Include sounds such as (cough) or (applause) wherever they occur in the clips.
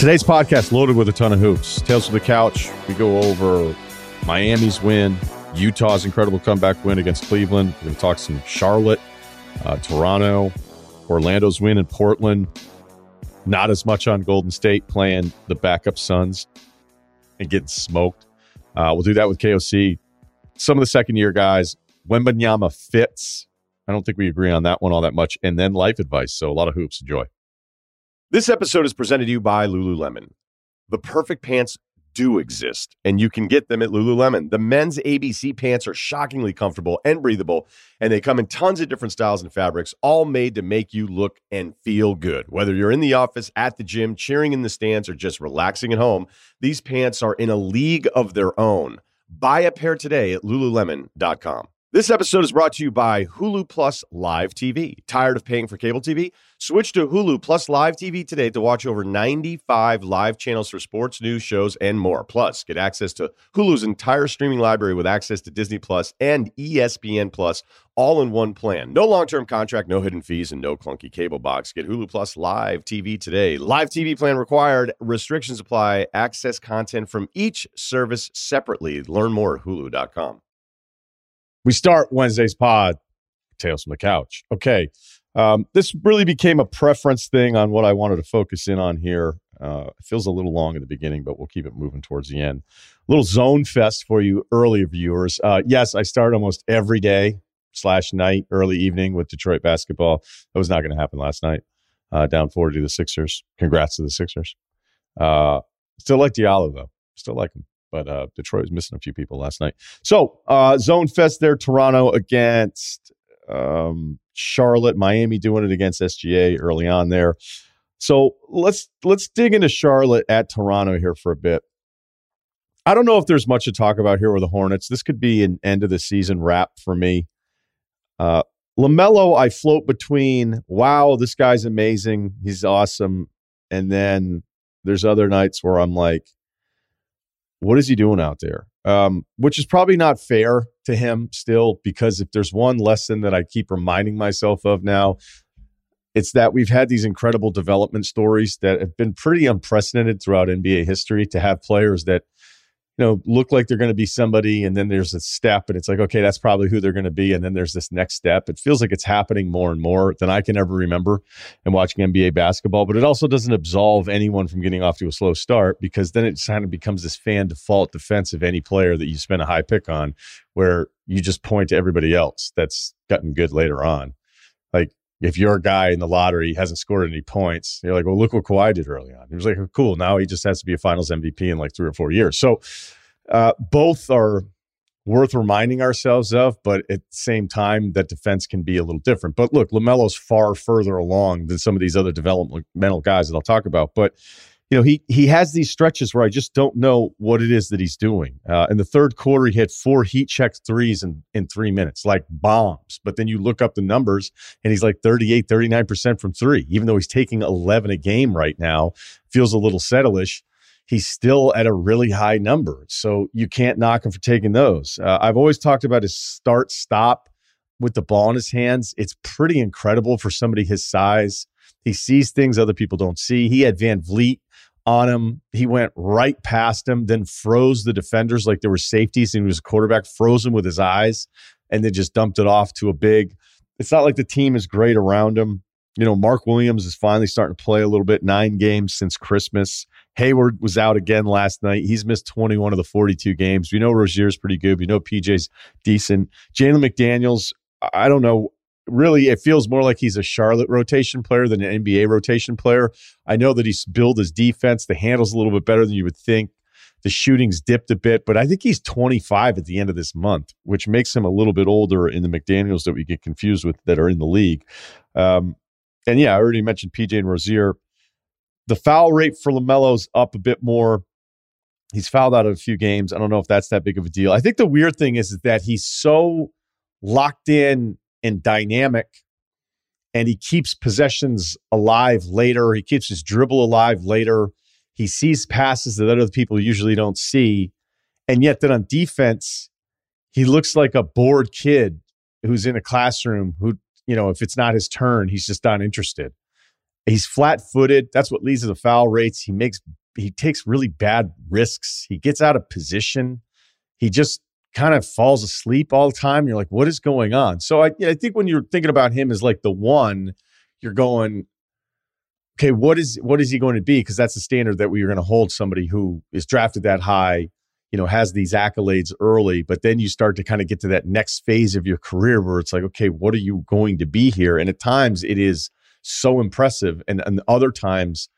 Today's podcast loaded with a ton of hoops. Tales from the couch. We go over Miami's win, Utah's incredible comeback win against Cleveland. We're going to talk some Charlotte, uh, Toronto, Orlando's win in Portland. Not as much on Golden State playing the backup Suns and getting smoked. Uh, we'll do that with KOC. Some of the second year guys. Wembanyama fits. I don't think we agree on that one all that much. And then life advice. So a lot of hoops. Enjoy. This episode is presented to you by Lululemon. The perfect pants do exist, and you can get them at Lululemon. The men's ABC pants are shockingly comfortable and breathable, and they come in tons of different styles and fabrics, all made to make you look and feel good. Whether you're in the office, at the gym, cheering in the stands, or just relaxing at home, these pants are in a league of their own. Buy a pair today at lululemon.com. This episode is brought to you by Hulu Plus Live TV. Tired of paying for cable TV? Switch to Hulu Plus Live TV today to watch over 95 live channels for sports, news, shows, and more. Plus, get access to Hulu's entire streaming library with access to Disney Plus and ESPN Plus all in one plan. No long-term contract, no hidden fees, and no clunky cable box. Get Hulu Plus Live TV today. Live TV plan required. Restrictions apply. Access content from each service separately. Learn more at hulu.com. We start Wednesday's pod, Tales from the Couch. Okay. Um, this really became a preference thing on what I wanted to focus in on here. Uh, it feels a little long at the beginning, but we'll keep it moving towards the end. A little zone fest for you early viewers. Uh, yes, I start almost every day slash night, early evening with Detroit basketball. That was not going to happen last night. Uh, down 40 to the Sixers. Congrats to the Sixers. Uh, still like Diallo, though. Still like him but uh, Detroit was missing a few people last night. So uh, Zone Fest there, Toronto against um, Charlotte, Miami doing it against SGA early on there. So let's let's dig into Charlotte at Toronto here for a bit. I don't know if there's much to talk about here with the Hornets. This could be an end of the season wrap for me. Uh, LaMelo, I float between, wow, this guy's amazing. He's awesome. And then there's other nights where I'm like, what is he doing out there? Um, which is probably not fair to him still, because if there's one lesson that I keep reminding myself of now, it's that we've had these incredible development stories that have been pretty unprecedented throughout NBA history to have players that know look like they're going to be somebody and then there's a step and it's like okay that's probably who they're going to be and then there's this next step. It feels like it's happening more and more than i can ever remember in watching nba basketball but it also doesn't absolve anyone from getting off to a slow start because then it kind of becomes this fan default defense of any player that you spend a high pick on where you just point to everybody else that's gotten good later on. Like if your guy in the lottery hasn't scored any points, you're like, well, look what Kawhi did early on. He was like, cool. Now he just has to be a finals MVP in like three or four years. So uh, both are worth reminding ourselves of, but at the same time, that defense can be a little different. But look, LaMelo's far further along than some of these other developmental guys that I'll talk about. But you know, he he has these stretches where I just don't know what it is that he's doing. Uh, in the third quarter, he had four heat check threes in, in three minutes, like bombs. But then you look up the numbers and he's like 38, 39% from three, even though he's taking 11 a game right now, feels a little settleish. He's still at a really high number. So you can't knock him for taking those. Uh, I've always talked about his start stop with the ball in his hands. It's pretty incredible for somebody his size. He sees things other people don't see. He had VanVleet on him. He went right past him, then froze the defenders like there were safeties and he was a quarterback, froze him with his eyes, and then just dumped it off to a big. It's not like the team is great around him. You know, Mark Williams is finally starting to play a little bit, nine games since Christmas. Hayward was out again last night. He's missed 21 of the 42 games. We know Rozier's pretty good. We know PJ's decent. Jalen McDaniels, I don't know really it feels more like he's a Charlotte rotation player than an NBA rotation player. I know that he's built his defense, the handle's a little bit better than you would think. The shooting's dipped a bit, but I think he's 25 at the end of this month, which makes him a little bit older in the McDaniels that we get confused with that are in the league. Um, and yeah, I already mentioned PJ and Rozier. The foul rate for LaMelo's up a bit more. He's fouled out of a few games. I don't know if that's that big of a deal. I think the weird thing is, is that he's so locked in and dynamic and he keeps possessions alive later. He keeps his dribble alive later. He sees passes that other people usually don't see. And yet, then on defense, he looks like a bored kid who's in a classroom who, you know, if it's not his turn, he's just not interested. He's flat footed. That's what leads to the foul rates. He makes he takes really bad risks. He gets out of position. He just kind of falls asleep all the time. You're like, what is going on? So I, I think when you're thinking about him as like the one, you're going, okay, what is what is he going to be? Because that's the standard that we are going to hold somebody who is drafted that high, you know, has these accolades early, but then you start to kind of get to that next phase of your career where it's like, okay, what are you going to be here? And at times it is so impressive, and and other times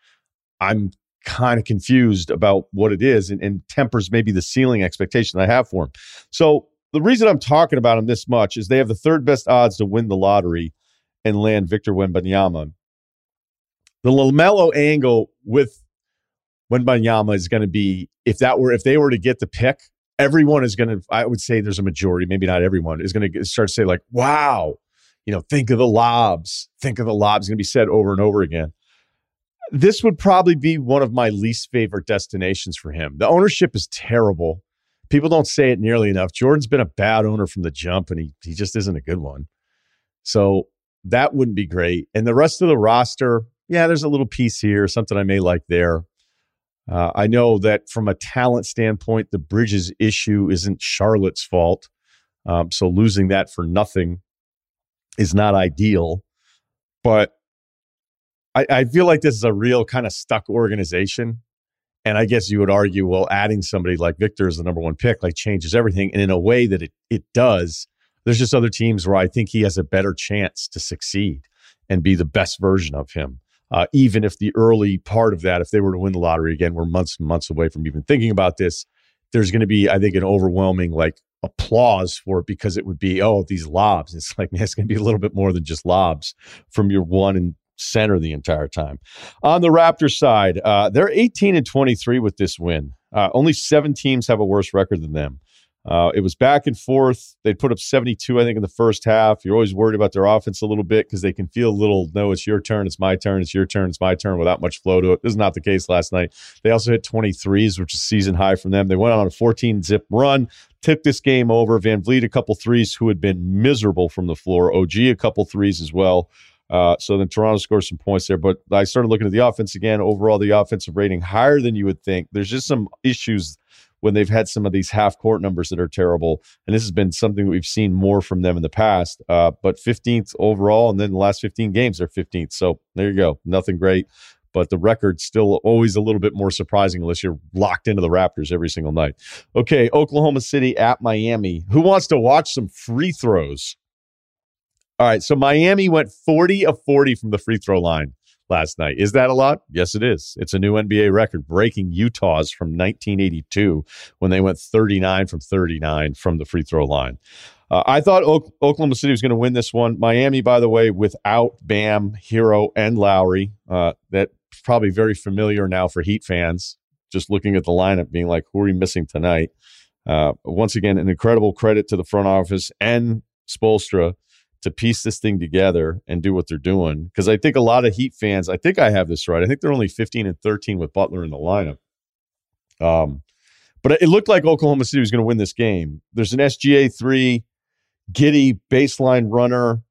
I'm kind of confused about what it is and, and tempers maybe the ceiling expectation I have for him. So the reason I'm talking about him this much is they have the third best odds to win the lottery and land Victor Wembanyama. The LaMelo angle with Wembanyama is going to be if that were if they were to get the pick, everyone is going to. I would say there's a majority, maybe not everyone, is going to start to say like, "Wow, you know, think of the lobs, think of the lobs." Going to be said over and over again this would probably be one of my least favorite destinations for him. The ownership is terrible. People don't say it nearly enough. Jordan's been a bad owner from the jump, and he he just isn't a good one. So that wouldn't be great. And the rest of the roster, yeah, there's a little piece here, something I may like there. Uh, I know that from a talent standpoint, the Bridges issue isn't Charlotte's fault. Um, so losing that for nothing is not ideal. But I, I feel like this is a real kind of stuck organization. And I guess you would argue, well, adding somebody like Victor as the number one pick like changes everything. And in a way that it it does, there's just other teams where I think he has a better chance to succeed and be the best version of him. Uh, even if the early part of that, if they were to win the lottery again, we're months and months away from even thinking about this. There's going to be, I think, an overwhelming like applause for it because it would be, oh, these lobs. It's like, man, it's going to be a little bit more than just lobs from your one and center the entire time. On the Raptors side, uh, they're 18 and 23 with this win. Uh, only seven teams have a worse record than them. Uh, it was back and forth. They put up 72, I think, in the first half. You're always worried about their offense a little bit because they can feel a little, no, it's your turn, it's my turn, it's your turn, it's my turn without much flow to it. This is not the case last night. They also hit 23s, which is season high from them. They went on a 14 zip run, took this game over. VanVleet, a couple threes, who had been miserable from the floor. OG, a couple threes as well. Uh, so then Toronto scores some points there. But I started looking at the offense again. Overall, the offensive rating higher than you would think. There's just some issues when they've had some of these half court numbers that are terrible. And this has been something that we've seen more from them in the past. Uh, but 15th overall, and then the last 15 games, they're 15th. So there you go. Nothing great. But the record's still always a little bit more surprising unless you're locked into the Raptors every single night. Okay, Oklahoma City at Miami. Who wants to watch some free throws? All right. So Miami went 40 of 40 from the free throw line last night. Is that a lot? Yes, it is. It's a new NBA record, breaking Utah's from 1982 when they went 39 from 39 from the free throw line. Uh, I thought o- Oklahoma City was going to win this one. Miami, by the way, without Bam, Herro, and Lowry. Uh, that's probably very familiar now for Heat fans. Just looking at the lineup, being like, who are we missing tonight? Uh, once again, an incredible credit to the front office and Spoelstra to piece this thing together and do what they're doing. Because I think a lot of Heat fans, I think I have this right. I think they're only 15 and 13 with Butler in the lineup. Um, but it looked like Oklahoma City was going to win this game. There's an SGA three, Giddey baseline runner,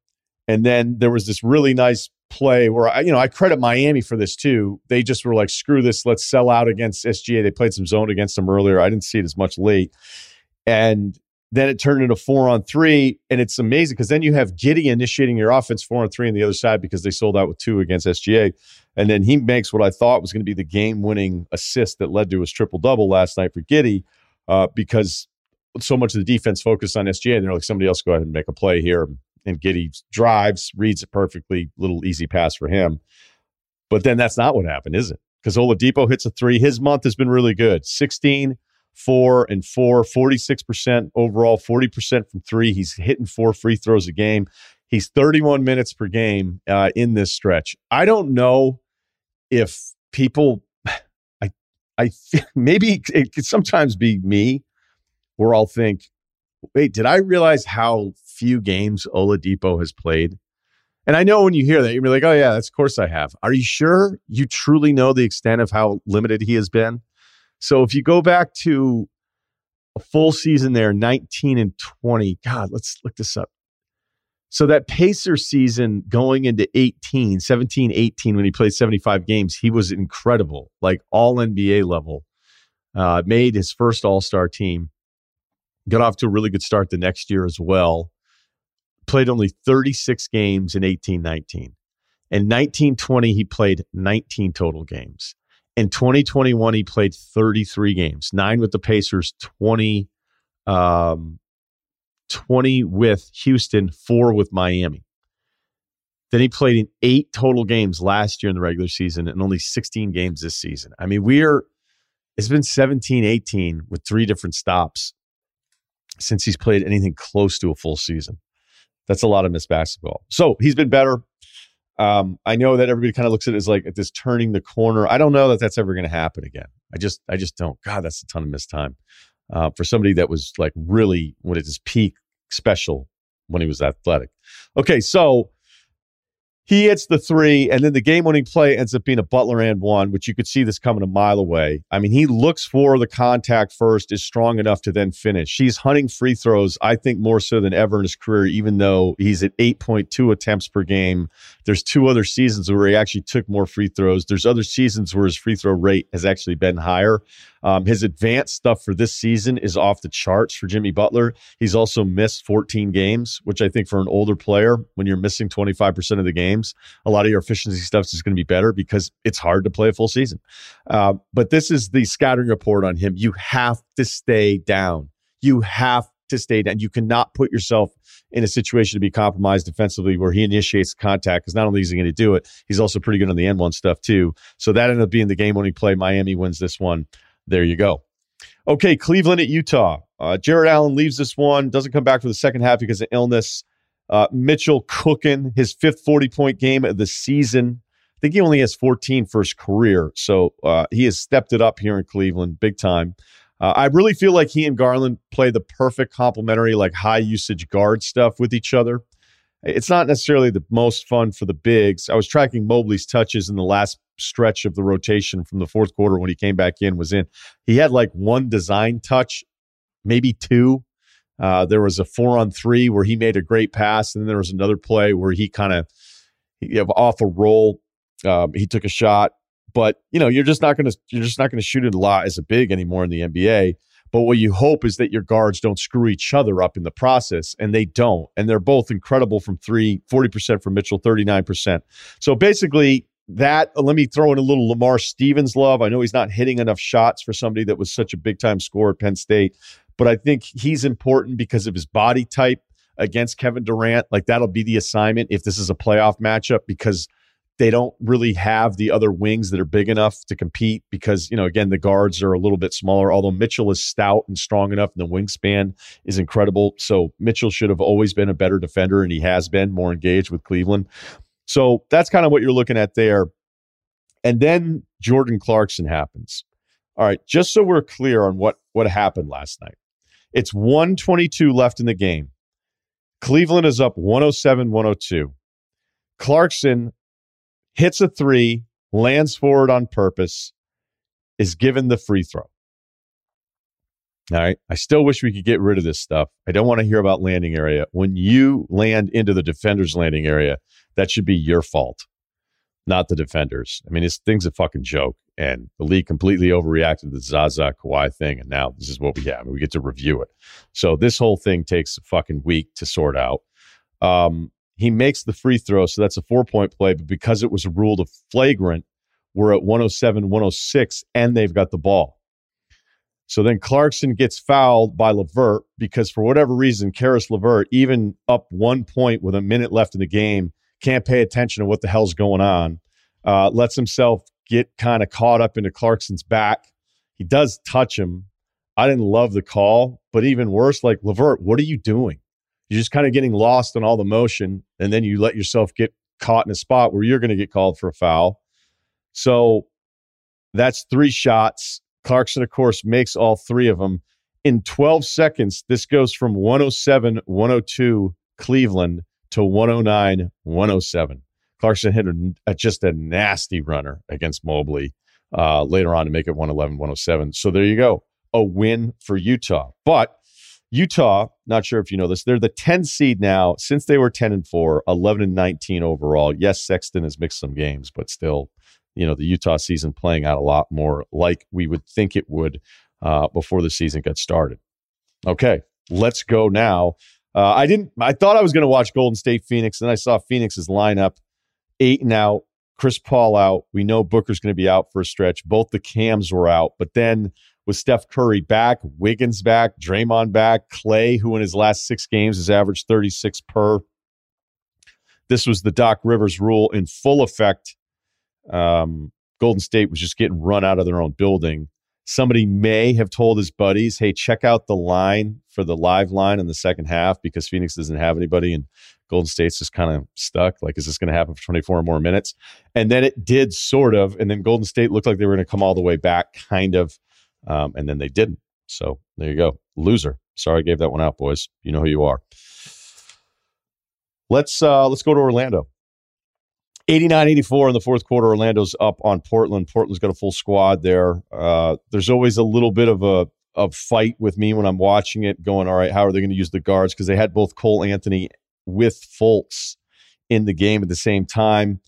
and then there was this really nice play where I, you know, I credit Miami for this too. They just were like, screw this, let's sell out against SGA. They played some zone against them earlier. I didn't see it as much late. And then it turned into four on three. And it's amazing because then you have Giddey initiating your offense four on three on the other side because they sold out with two against SGA. And then he makes what I thought was going to be the game winning assist that led to his triple double last night for Giddey, uh, because so much of the defense focused on SGA. And they're like, somebody else go ahead and make a play here. And Giddey drives, reads it perfectly, little easy pass for him. But then that's not what happened, is it? Because Oladipo hits a three. His month has been really good 16, four and four, 46% overall, 40% from three. He's hitting four free throws a game. He's 31 minutes per game uh, in this stretch. I don't know if people, (sighs) I, I (laughs) maybe it could sometimes be me where I'll think, wait, did I realize how few games Oladipo has played? And I know when you hear that, you're like, oh, yeah, that's of course I have. Are you sure you truly know the extent of how limited he has been? So if you go back to a full season there, 19 and 20, God, let's look this up. So that Pacer season going into 18, 17, 18, when he played 75 games, he was incredible, like all NBA level. Uh, made his first All Star team, got off to a really good start the next year as well. Played only 36 games in 18, 19. In 1920, he played 19 total games. In 2021, he played 33 games, nine with the Pacers, 20 um, 20 with Houston, four with Miami. Then he played in eight total games last year in the regular season and only 16 games this season. I mean, we're, it's been 17, 18 with three different stops since he's played anything close to a full season. That's a lot of missed basketball. So he's been better. Um, I know that everybody kind of looks at it as like this turning the corner. I don't know that that's ever going to happen again. I just, I just don't. God, that's a ton of missed time uh, for somebody that was like really when at his peak special when he was athletic. Okay, so he hits the three, and then the game winning play ends up being a Butler and one, which you could see this coming a mile away. I mean, he looks for the contact first, is strong enough to then finish. He's hunting free throws, I think, more so than ever in his career, even though he's at 8.2 attempts per game. There's two other seasons where he actually took more free throws. There's other seasons where his free throw rate has actually been higher. Um, his advanced stuff for this season is off the charts for Jimmy Butler. He's also missed 14 games, which I think for an older player, when you're missing 25% of the games, a lot of your efficiency stuff is going to be better because it's hard to play a full season. Uh, but this is the scouting report on him. You have to stay down. You have to stay down. You cannot put yourself in a situation to be compromised defensively where he initiates contact because not only is he going to do it, he's also pretty good on the end one stuff too. So that ended up being the game when he played. Miami wins this one. There you go. Okay, Cleveland at Utah. Uh, Jarrett Allen leaves this one, doesn't come back for the second half because of illness. Uh, Mitchell cooking his fifth 40 point game of the season. I think he only has 14 for his career. So uh, he has stepped it up here in Cleveland big time. Uh, I really feel like he and Garland play the perfect complementary, like high usage guard stuff with each other. It's not necessarily the most fun for the bigs. I was tracking Mobley's touches in the last stretch of the rotation from the fourth quarter when he came back in was in. He had like one design touch, maybe two. Uh, there was a four on three where he made a great pass, and then there was another play where he kind of off a roll. Um, he took a shot, but you know you're just not going to you're just not going to shoot it a lot as a big anymore in the NBA. But what you hope is that your guards don't screw each other up in the process, and they don't. And they're both incredible from three, 40% from Mitchell, 39%. So basically, that uh, let me throw in a little Lamar Stevens love. I know he's not hitting enough shots for somebody that was such a big time scorer at Penn State, but I think he's important because of his body type against Kevin Durant. Like that'll be the assignment if this is a playoff matchup because they don't really have the other wings that are big enough to compete because, you know, again, the guards are a little bit smaller, although Mitchell is stout and strong enough and the wingspan is incredible. So Mitchell should have always been a better defender and he has been more engaged with Cleveland. So that's kind of what you're looking at there. And then Jordan Clarkson happens. All right, just so we're clear on what what happened last night. It's 122 left in the game. Cleveland is up 107 102. Clarkson hits a three, lands forward on purpose, is given the free throw. All right. I still wish we could get rid of this stuff. I don't want to hear about landing area. When you land into the defender's landing area, that should be your fault, not the defenders. I mean, this thing's a fucking joke. And the league completely overreacted to the Zaza Kawhi thing. And now this is what we have. I mean, we get to review it. So this whole thing takes a fucking week to sort out. Um, he makes the free throw. So that's a four point play. But because it was ruled a flagrant, we're at 107, 106, and they've got the ball. So then Clarkson gets fouled by LeVert because for whatever reason, Caris LeVert, even up one point with a minute left in the game, can't pay attention to what the hell's going on. Uh, lets himself get kind of caught up into Clarkson's back. He does touch him. I didn't love the call, but even worse, like LeVert, what are you doing? You're just kind of getting lost in all the motion, and then you let yourself get caught in a spot where you're going to get called for a foul. So that's three shots. Clarkson, of course, makes all three of them. In 12 seconds, this goes from 107, 102 Cleveland to 109, 107. Clarkson hit a, just a nasty runner against Mobley uh, later on to make it 111, 107. So there you go. A win for Utah. But Utah, not sure if you know this, they're the 10 seed now. Since they were 10 and 4, 11 and 19 overall. Yes, Sexton has mixed some games, but still, you know, the Utah season playing out a lot more like we would think it would uh, before the season got started. Okay, let's go now. Uh, I didn't, I thought I was going to watch Golden State Phoenix, and I saw Phoenix's lineup Ayton out, Chris Paul out. We know Booker's going to be out for a stretch. Both the cams were out, but then with Steph Curry back, Wiggins back, Draymond back, Clay, who in his last six games has averaged 36 per. This was the Doc Rivers rule in full effect. Um, Golden State was just getting run out of their own building. Somebody may have told his buddies, hey, check out the line for the live line in the second half because Phoenix doesn't have anybody and Golden State's just kind of stuck. Like, is this going to happen for 24 more minutes? And then it did sort of. And then Golden State looked like they were going to come all the way back, kind of. Um, and then they didn't. So there you go. Loser. Sorry I gave that one out, boys. You know who you are. Let's uh let's go to Orlando. 89-84 in the fourth quarter. Orlando's up on Portland. Portland's got a full squad there. Uh, there's always a little bit of a of fight with me when I'm watching it, going, all right, how are they going to use the guards? Because they had both Cole Anthony with Fultz in the game at the same time.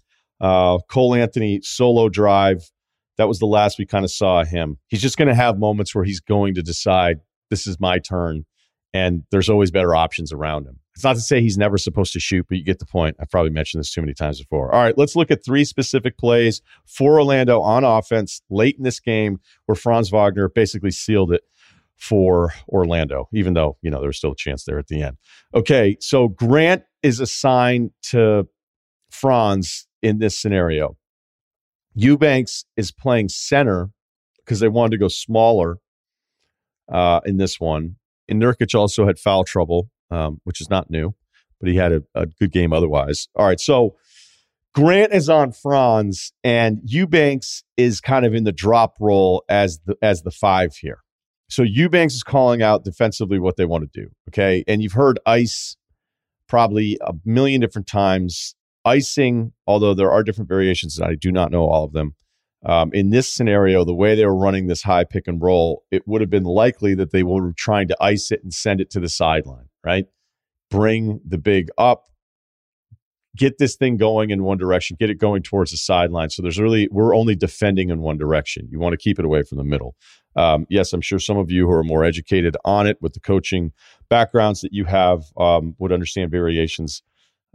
Uh, Cole Anthony solo drive that was the last we kind of saw him. He's just going to have moments where he's going to decide this is my turn, and there's always better options around him. It's not to say he's never supposed to shoot, but you get the point. I've probably mentioned this too many times before. All right, let's look at three specific plays for Orlando on offense late in this game where Franz Wagner basically sealed it for Orlando, even though, you know, there's still a chance there at the end. Okay, so Grant is assigned to Franz in this scenario. Eubanks is playing center because they wanted to go smaller uh, in this one. And Nurkic also had foul trouble, um, which is not new, but he had a, a, good game otherwise. All right, so Grant is on Franz, and Eubanks is kind of in the drop role as the as the five here. So Eubanks is calling out defensively what they want to do. Okay, and you've heard Ice probably a million different times icing, although there are different variations, and I do not know all of them. Um, in this scenario, the way they were running this high pick and roll, it would have been likely that they were trying to ice it and send it to the sideline, right? Bring the big up, get this thing going in one direction, get it going towards the sideline. So there's really, we're only defending in one direction. You want to keep it away from the middle. Um, yes, I'm sure some of you who are more educated on it with the coaching backgrounds that you have um, would understand variations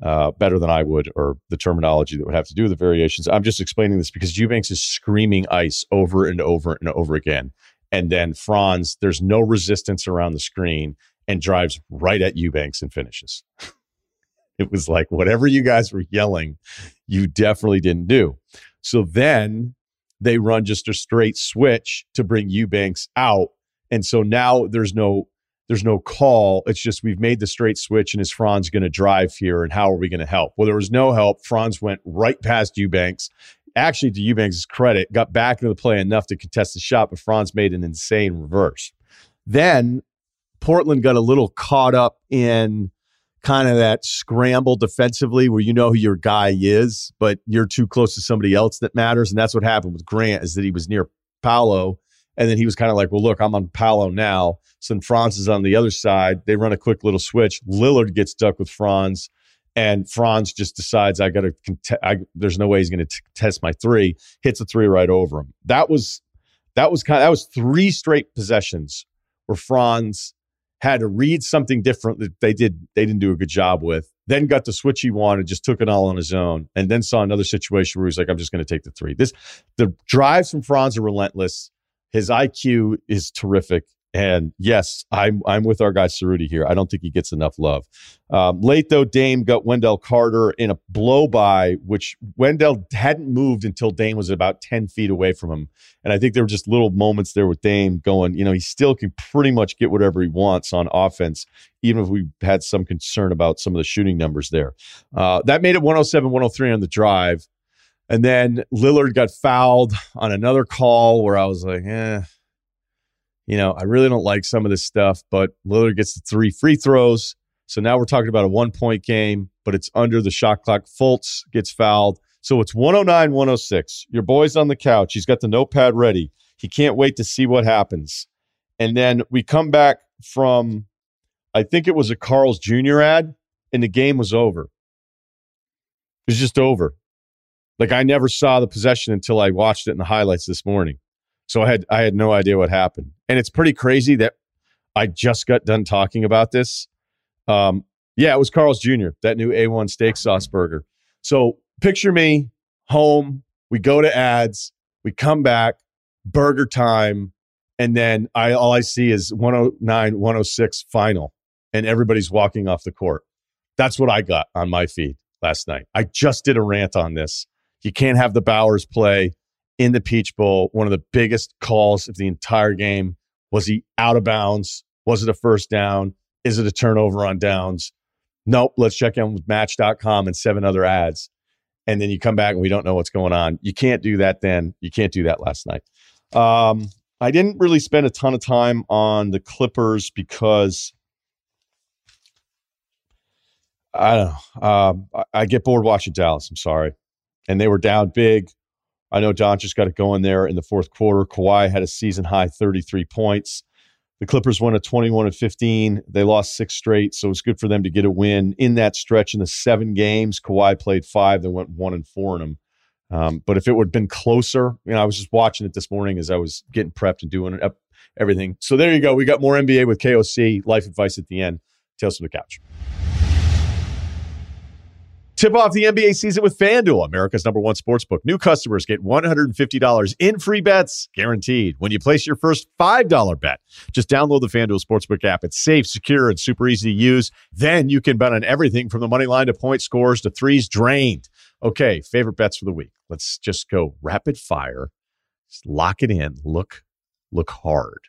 uh, better than I would, or the terminology that would have to do with the variations. I'm just explaining this because Eubanks is screaming ice over and over and over again. And then Franz, there's no resistance around the screen and drives right at Eubanks and finishes. (laughs) it was like, whatever you guys were yelling, you definitely didn't do. So then they run just a straight switch to bring Eubanks out. And so now there's no there's no call. It's just we've made the straight switch, and is Franz going to drive here, and how are we going to help? Well, there was no help. Franz went right past Eubanks. Actually, to Eubanks' credit, got back into the play enough to contest the shot, but Franz made an insane reverse. Then Portland got a little caught up in kind of that scramble defensively where you know who your guy is, but you're too close to somebody else that matters. And that's what happened with Grant is that he was near Paolo. And then he was kind of like, well, look, I'm on Paolo now. So then Franz is on the other side. They run a quick little switch. Lillard gets stuck with Franz, and Franz just decides I got to. Cont- there's no way he's going to test my three. Hits a three right over him. That was that was kind. Of, that was three straight possessions where Franz had to read something different that they did. They didn't do a good job with. Then got the switch he wanted, just took it all on his own, and then saw another situation where he's like, "I'm just going to take the three. This the drives from Franz are relentless. His IQ is terrific. And yes, I'm I'm with our guy Cerruti here. I don't think he gets enough love. Um, late though, Dame got Wendell Carter in a blow by, which Wendell hadn't moved until Dame was about ten feet away from him. And I think there were just little moments there with Dame going. You know, he still can pretty much get whatever he wants on offense, even if we had some concern about some of the shooting numbers there. Uh, that made it 107, 103 on the drive. And then Lillard got fouled on another call where I was like, eh you know, I really don't like some of this stuff, but Lillard gets the three free throws. So now we're talking about a one point game, but it's under the shot clock. Fultz gets fouled. So it's 109 106. Your boy's on the couch. He's got the notepad ready. He can't wait to see what happens. And then we come back from I think it was a Carl's Jr. ad, and the game was over. It was just over. Like I never saw the possession until I watched it in the highlights this morning. So I had I had no idea what happened. And it's pretty crazy that I just got done talking about this. Um, yeah, it was Carl's Jr., that new A1 steak sauce burger. So picture me home. We go to ads. We come back, burger time. And then I all I see is 109, 106 final. And everybody's walking off the court. That's what I got on my feed last night. I just did a rant on this. You can't have the Bowers play in the Peach Bowl. One of the biggest calls of the entire game. Was he out of bounds? Was it a first down? Is it a turnover on downs? Nope. Let's check in with match.com and seven other ads. And then you come back and we don't know what's going on. You can't do that then. You can't do that last night. Um, I didn't really spend a ton of time on the Clippers because I don't know. Um, I, I, get bored watching Dallas. I'm sorry. And they were down big. I know Don just got it going there in the fourth quarter. Kawhi had a season high 33 points. The Clippers won a 21 and 15. They lost six straight, so it's good for them to get a win in that stretch. In the seven games, Kawhi played five. They went one and four in them. Um, but if it would have been closer, you know, I was just watching it this morning as I was getting prepped and doing everything. So there you go. We got more NBA with KOC. Life advice at the end. Tales from the couch. Tip off the NBA season with FanDuel, America's number one sportsbook. New customers get $150 in free bets guaranteed when you place your first $5 bet. Just download the FanDuel Sportsbook app. It's safe, secure, and super easy to use. Then you can bet on everything from the money line to point scores to threes drained. Okay, favorite bets for the week. Let's just go rapid fire. Just lock it in. Look, look hard.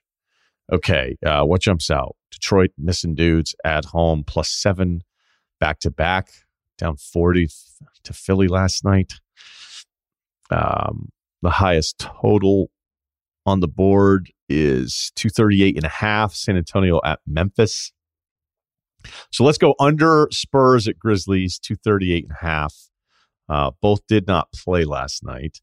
Okay, uh, what jumps out? Detroit missing dudes at home plus seven back to back down 40 to Philly last night. Um, the highest total on the board is 238 and a half, San Antonio at Memphis. So let's go under Spurs at Grizzlies, 238 and a half. Uh, both did not play last night.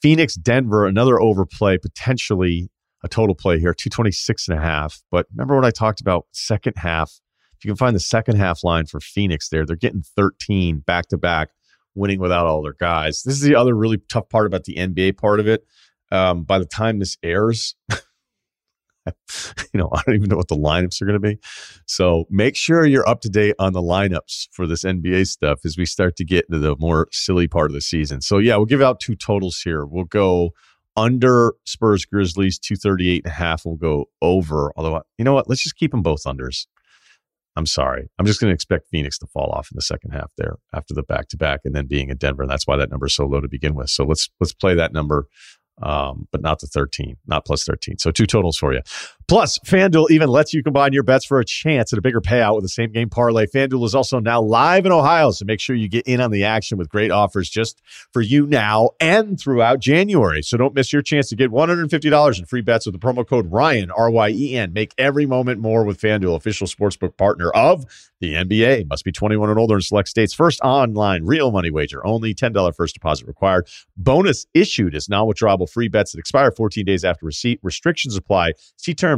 Phoenix, Denver, another overplay, potentially a total play here, 226 and a half. But remember what I talked about second half if you can find the second half line for Phoenix there, they're getting 13 back to back, winning without all their guys. This is the other really tough part about the NBA part of it. Um, by the time this airs, (laughs) you know, I don't even know what the lineups are going to be. So make sure you're up to date on the lineups for this NBA stuff as we start to get into the more silly part of the season. So yeah, we'll give out two totals here. We'll go under Spurs Grizzlies 238 and a half. We'll go over. Although, you know what? Let's just keep them both unders. I'm sorry. I'm just going to expect Phoenix to fall off in the second half there after the back to back and then being in Denver. And that's why that number is so low to begin with. So let's let's play that number um, but not the 13, not plus 13. So two totals for you. Plus, FanDuel even lets you combine your bets for a chance at a bigger payout with the same game parlay. FanDuel is also now live in Ohio, so make sure you get in on the action with great offers just for you now and throughout January. So don't miss your chance to get $150 in free bets with the promo code Ryen, R Y E N. Make every moment more with FanDuel, official sportsbook partner of the NBA. Must be 21 and older in select states. First online real money wager, only $10 first deposit required. Bonus issued is non withdrawable free bets that expire 14 days after receipt. Restrictions apply. See terms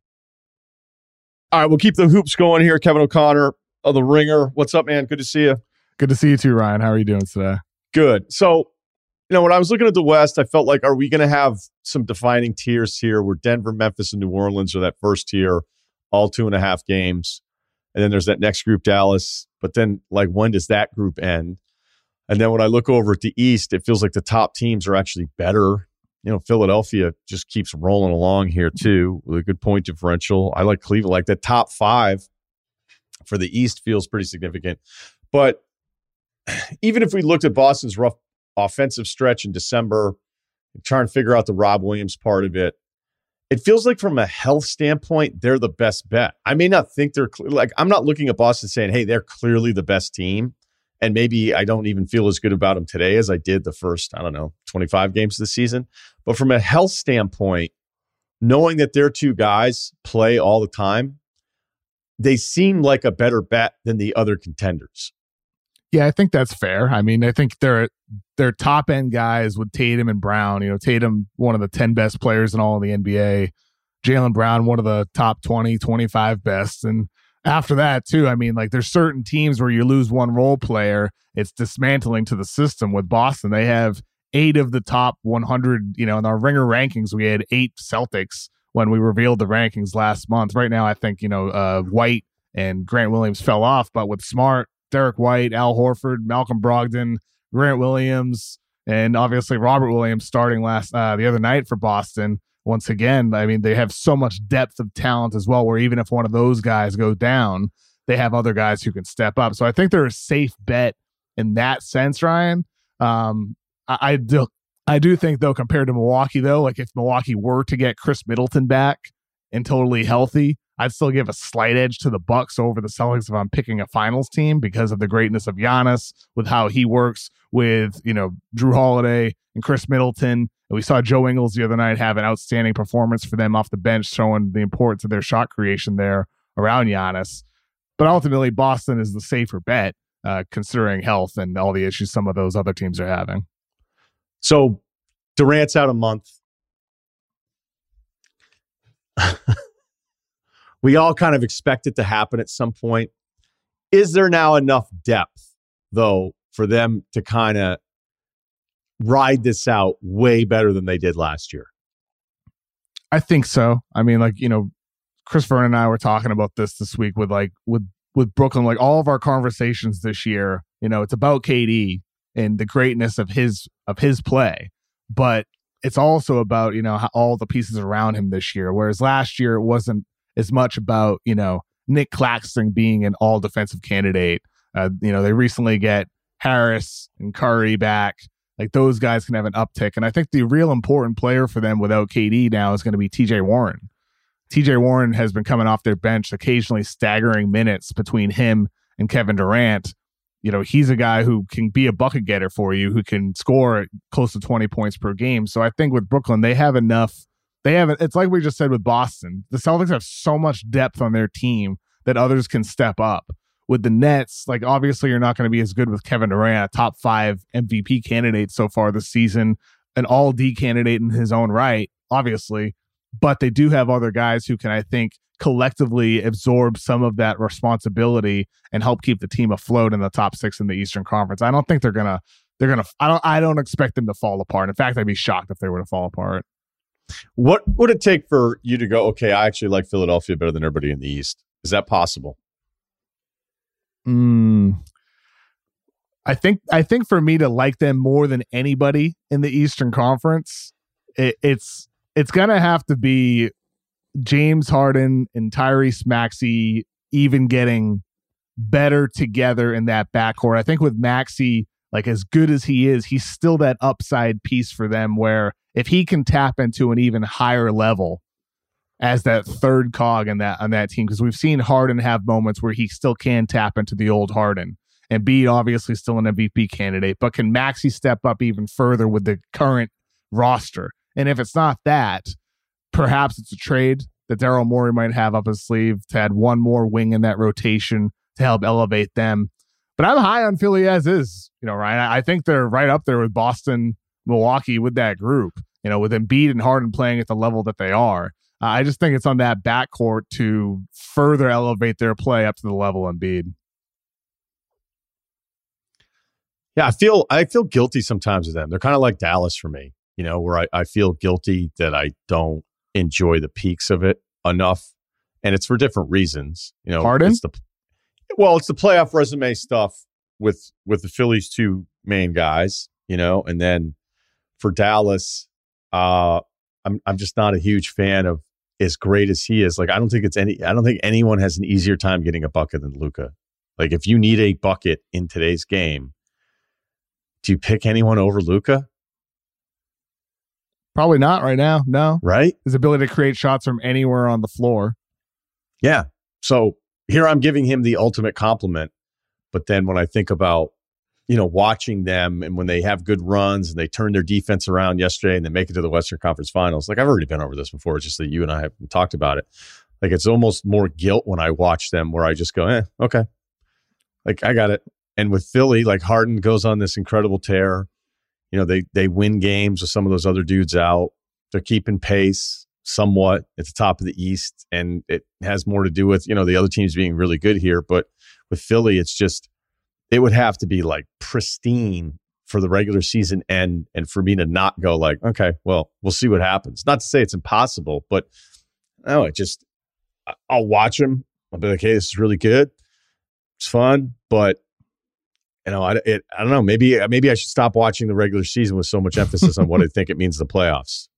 All right, we'll keep the hoops going here. Kevin O'Connor, of the Ringer. What's up, man? Good to see you. Good to see you too, Ryen. How are you doing today? Good. So, you know, when I was looking at the West, I felt like, are we going to have some defining tiers here where Denver, Memphis, and New Orleans are that first tier, all two and a half games? And then there's that next group, Dallas. But then, like, when does that group end? And then when I look over at the East, it feels like the top teams are actually better. You know, Philadelphia just keeps rolling along here mm-hmm. too with a good point differential. I like Cleveland, like the top five for the East feels pretty significant. But (sighs) even if we looked at Boston's rough offensive stretch in December, trying to figure out the Rob Williams part of it, it feels like from a health standpoint, they're the best bet. I may not think they're like I'm not looking at Boston saying, "Hey, they're clearly the best team," and maybe I don't even feel as good about them today as I did the first I don't know 25 games of the season. But from a health standpoint, knowing that their two guys play all the time, they seem like a better bet than the other contenders. Yeah, I think that's fair. I mean, I think they're they're top end guys with Tatum and Brown. You know, Tatum, one of the 10 best players in all of the NBA. Jaylen Brown, one of the top 20, 25 best. And after that, too, I mean, like there's certain teams where you lose one role player, it's dismantling to the system. With Boston, they have eight of the top 100, you know, in our ringer rankings, we had eight Celtics when we revealed the rankings last month. Right now, I think, you know, uh, White and Grant Williams fell off, but with Smart, Derrick White, Al Horford, Malcolm Brogdon, Grant Williams, and obviously Robert Williams starting last uh, the other night for Boston. Once again, I mean, they have so much depth of talent as well, where even if one of those guys go down, they have other guys who can step up. So I think they're a safe bet in that sense, Ryen. Um, I, I do, I do think though, compared to Milwaukee, though, like if Milwaukee were to get Khris Middleton back and totally healthy, I'd still give a slight edge to the Bucks over the Celtics if I'm picking a finals team because of the greatness of Giannis with how he works with, you know, Jrue Holiday and Khris Middleton. We saw Joe Ingles the other night have an outstanding performance for them off the bench, showing the importance of their shot creation there around Giannis. But ultimately, Boston is the safer bet, uh, considering health and all the issues some of those other teams are having. So Durant's out a month. (laughs) we all kind of expect it to happen at some point. Is there now enough depth, though, for them to kind of ride this out way better than they did last year? I think so. I mean, like, you know, Chris Vernon and I were talking about this this week with like, with, with Brooklyn, like all of our conversations this year, you know, it's about KD and the greatness of his, of his play. But it's also about, you know, all the pieces around him this year. Whereas last year it wasn't as much about you know Nic Claxton being an all defensive candidate. Uh, you know they recently get Harris and Curry back. Like those guys can have an uptick, and I think the real important player for them without KD now is going to be T.J. Warren. T.J. Warren has been coming off their bench, occasionally staggering minutes between him and Kevin Durant. You know, he's a guy who can be a bucket getter for you, who can score close to 20 points per game. So I think with Brooklyn, they have enough they have it's like we just said with Boston. The Celtics have so much depth on their team that others can step up. With the Nets, like obviously you're not going to be as good with Kevin Durant, a top five MVP candidate so far this season, an all D candidate in his own right, obviously. But they do have other guys who can, I think, collectively absorb some of that responsibility and help keep the team afloat in the top six in the Eastern Conference. I don't think they're gonna they're gonna I don't I don't expect them to fall apart. In fact, I'd be shocked if they were to fall apart. What would it take for you to go, okay, I actually like Philadelphia better than everybody in the East? Is that possible? Mm, I think I think for me to like them more than anybody in the Eastern Conference, it, it's it's gonna have to be James Harden and Tyrese Maxey even getting better together in that backcourt. I think with Maxey, like as good as he is, he's still that upside piece for them where if he can tap into an even higher level as that third cog in that on that team, because we've seen Harden have moments where he still can tap into the old Harden. And be obviously still an MVP candidate, but can Maxey step up even further with the current roster? And if it's not that, perhaps it's a trade that Daryl Morey might have up his sleeve to add one more wing in that rotation to help elevate them. But I'm high on Philly as is. You know, Ryen, I think they're right up there with Boston Milwaukee with that group, you know, with Embiid and Harden playing at the level that they are. Uh, I just think it's on that backcourt to further elevate their play up to the level Embiid. Yeah, I feel I feel guilty sometimes with them. They're kind of like Dallas for me, you know, where I, I feel guilty that I don't enjoy the peaks of it enough. And it's for different reasons. You know, Harden? It's the, well, it's the playoff resume stuff with with the Phillies two main guys, you know, and then for Dallas, uh, I'm I'm just not a huge fan of as great as he is. Like I don't think it's any. I don't think anyone has an easier time getting a bucket than Luka. Like if you need a bucket in today's game, do you pick anyone over Luka? Probably not right now. No. Right? His ability to create shots from anywhere on the floor. Yeah. So here I'm giving him the ultimate compliment. But then when I think about, you know, watching them and when they have good runs and they turn their defense around yesterday and they make it to the Western Conference Finals, like I've already been over this before, it's just that you and I have talked about it. Like it's almost more guilt when I watch them where I just go, eh, okay. Like I got it. And with Philly, like Harden goes on this incredible tear. You know, they they win games with some of those other dudes out. They're keeping pace somewhat at the top of the East, and it has more to do with you know the other teams being really good here. But with Philly, it's just it would have to be like pristine for the regular season end, and for me to not go like, okay, well, we'll see what happens. Not to say it's impossible, but no, it just I'll watch them. I'll be like, hey, this is really good. It's fun, but you know, I, it, I don't know. Maybe maybe I should stop watching the regular season with so much emphasis on what I think it means the playoffs. (laughs)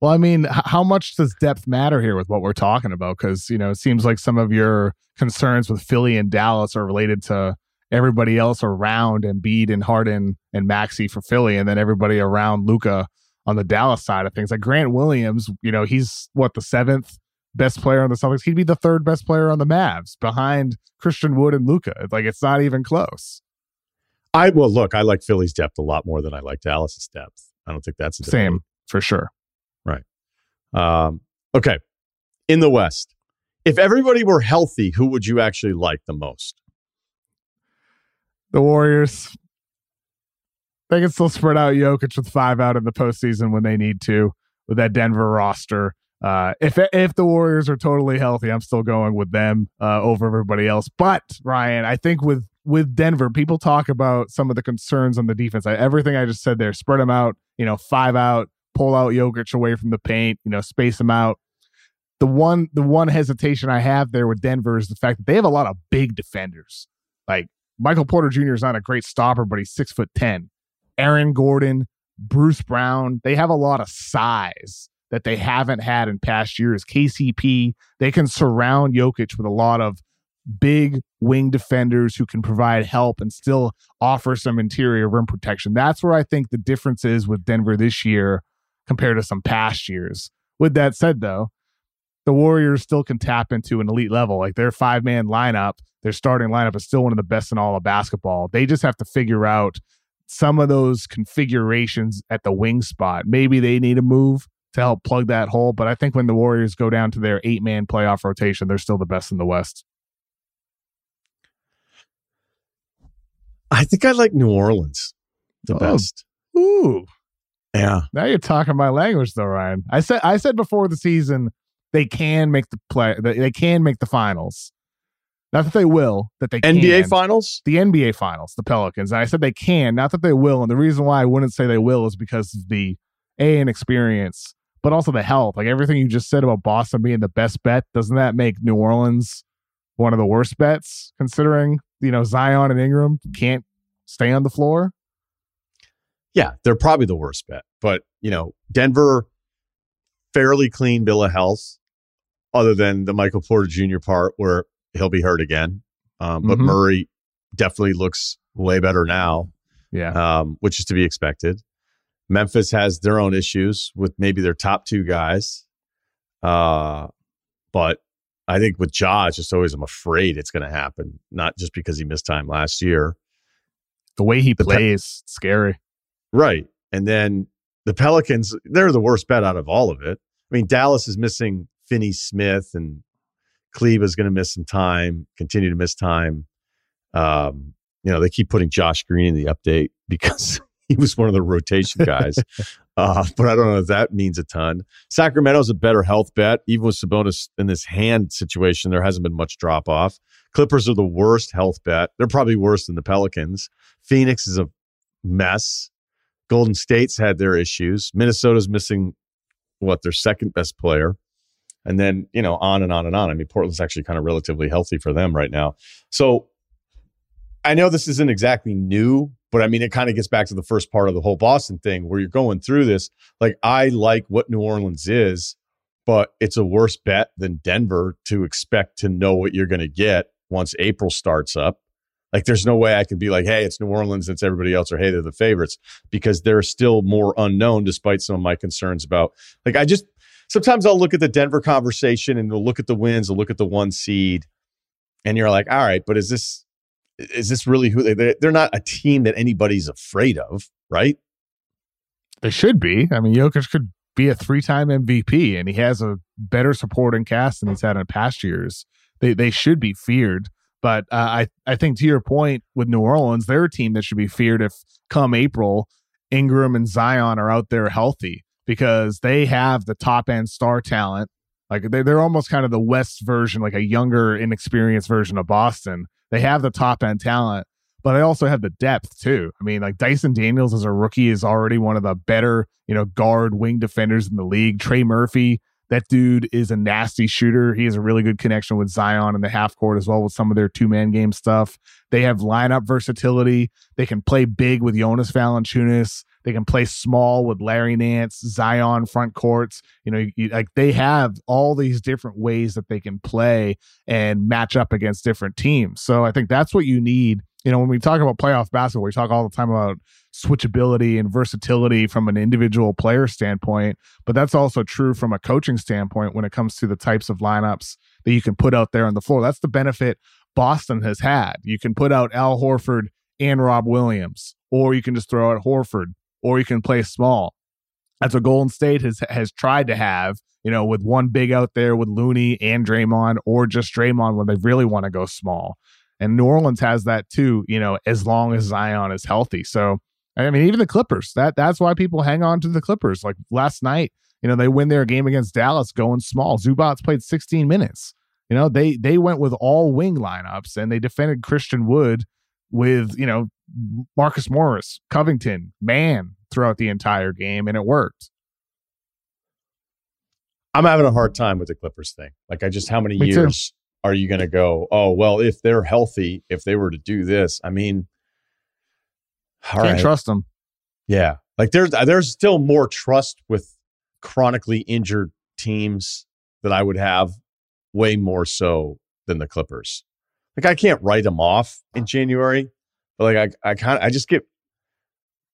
Well, I mean, how much does depth matter here with what we're talking about? Because you know, it seems like some of your concerns with Philly and Dallas are related to everybody else around Embiid and Harden and Maxey for Philly, and then everybody around Luka on the Dallas side of things. Like Grant Williams, you know, he's what the seventh best player on the Celtics. He'd be the third best player on the Mavs behind Christian Wood and Luka. Like it's not even close. I well look, I like Philly's depth a lot more than I like Dallas's depth. I don't think that's the same for sure. Right. Um, okay. In the West, if everybody were healthy, who would you actually like the most? The Warriors. They can still spread out Jokic with five out in the postseason when they need to with that Denver roster. Uh, if if the Warriors are totally healthy, I'm still going with them uh, over everybody else. But Ryen, I think with with Denver, people talk about some of the concerns on the defense. I, everything I just said there, spread them out, you know, five out, pull out Jokic away from the paint, you know, space them out. The one the one hesitation I have there with Denver is the fact that they have a lot of big defenders. Like Michael Porter Jr. is not a great stopper, but he's six foot ten. Aaron Gordon, Bruce Brown, they have a lot of size that they haven't had in past years. KCP, they can surround Jokic with a lot of big wing defenders who can provide help and still offer some interior rim protection. That's where I think the difference is with Denver this year compared to some past years. With that said, though, the Warriors still can tap into an elite level. Like their five man lineup, their starting lineup is still one of the best in all of basketball. They just have to figure out some of those configurations at the wing spot. Maybe they need a move to help plug that hole. But I think when the Warriors go down to their eight man playoff rotation, they're still the best in the West. I think I like New Orleans the oh, best. Ooh. Yeah. Now you're talking my language though, Ryen. I said I said before the season they can make the play they can make the finals. Not that they will, that they NBA can. finals? The NBA finals, the Pelicans. And I said they can, not that they will. And the reason why I wouldn't say they will is because of the A inexperience but also the health. Like everything you just said about Boston being the best bet, doesn't that make New Orleans one of the worst bets considering, you know, Zion and Ingram can't stay on the floor? Yeah, they're probably the worst bet. But, you know, Denver, fairly clean bill of health, other than the Michael Porter Jr. part where he'll be hurt again. Um, but mm-hmm. Murray definitely looks way better now. Yeah. Um, which is to be expected. Memphis has their own issues with maybe their top two guys. Uh, but I think with Ja, just always I'm afraid it's going to happen, not just because he missed time last year. The way he the plays, Pe- scary. Right. And then the Pelicans, they're the worst bet out of all of it. I mean, Dallas is missing Finney Smith and Cleve is going to miss some time, continue to miss time. Um, you know, they keep putting Josh Green in the update (laughs) because he was one of the rotation guys. (laughs) uh, but I don't know if that means a ton. Sacramento's a better health bet. Even with Sabonis in this hand situation, there hasn't been much drop off. Clippers are the worst health bet. They're probably worse than the Pelicans. Phoenix is a mess. Golden State's had their issues. Minnesota's missing what their second best player. And then, you know, on and on and on. I mean, Portland's actually kind of relatively healthy for them right now. So I know this isn't exactly new, but I mean, it kind of gets back to the first part of the whole Boston thing where you're going through this. Like, I like what New Orleans is, but it's a worse bet than Denver to expect to know what you're going to get once April starts up. Like there's no way I could be like, hey, it's New Orleans, it's everybody else, or hey, they're the favorites, because they're still more unknown despite some of my concerns about like I just sometimes I'll look at the Denver conversation and they'll look at the wins, I'll look at the one seed, and you're like, all right, but is this is this really who they they're not a team that anybody's afraid of, right? They should be. I mean, Jokic could be a three-time MVP, and he has a better supporting cast than he's had in past years. They they should be feared. But uh, I I think to your point with New Orleans, they're a team that should be feared if come April Ingram and Zion are out there healthy because they have the top end star talent. Like they're, they're almost kind of the West version, like a younger, inexperienced version of Boston. They have the top end talent, but they also have the depth too. I mean, like Dyson Daniels as a rookie is already one of the better, you know, guard wing defenders in the league. Trey Murphy that dude is a nasty shooter. He has a really good connection with Zion in the half court as well with some of their two man game stuff. They have lineup versatility. They can play big with Jonas Valanciunas. They can play small with Larry Nance, Zion front courts. You know, you, like they have all these different ways that they can play and match up against different teams. So I think that's what you need. You know, when we talk about playoff basketball, we talk all the time about switchability and versatility from an individual player standpoint, but that's also true from a coaching standpoint when it comes to the types of lineups that you can put out there on the floor. That's the benefit Boston has had. You can put out Al Horford and Rob Williams, or you can just throw out Horford, or you can play small. That's what Golden State has has tried to have, you know, with one big out there with Looney and Draymond, or just Draymond when they really want to go small. And New Orleans has that too, you know, as long as Zion is healthy. So I mean, even the Clippers. That that's why people hang on to the Clippers. Like last night, you know, they win their game against Dallas going small. Zubac played 16 minutes. You know, they they went with all wing lineups and they defended Christian Wood with, you know, Marcus Morris, Covington, man throughout the entire game and it worked. I'm having a hard time with the Clippers thing. Like I just how many Me years too. are you going to go, "Oh, well, if they're healthy, if they were to do this." I mean, all Can't right. trust them. Yeah, like there's there's still more trust with chronically injured teams that I would have, way more so than the Clippers. Like I can't write them off in January, but like I I kind of I just get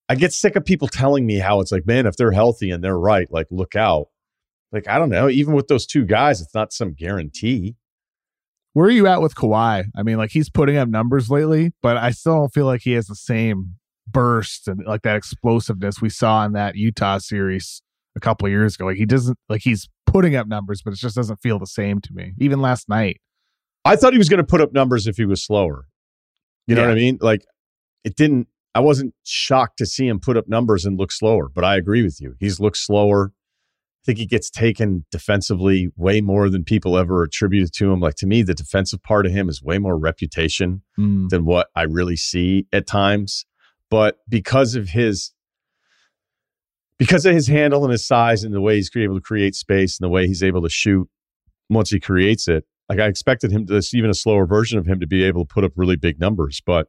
I get sick of people telling me how it's like, man, if they're healthy and they're right, like look out. Like I don't know, even with those two guys, it's not some guarantee. Where are you at with Kawhi? I mean, like he's putting up numbers lately, but I still don't feel like he has the same burst and like that explosiveness we saw in that Utah series a couple of years ago. Like he doesn't like he's putting up numbers, but it just doesn't feel the same to me. Even last night. I thought he was going to put up numbers if he was slower. You know what I mean? Like it didn't I wasn't shocked to see him put up numbers and look slower, but I agree with you. He's looked slower. I think he gets taken defensively way more than people ever attributed to him. Like to me, the defensive part of him is way more reputation mm. than what I really see at times but because of his because of his handle and his size and the way he's able to create space and the way he's able to shoot once he creates it, like I expected him to even a slower version of him to be able to put up really big numbers. But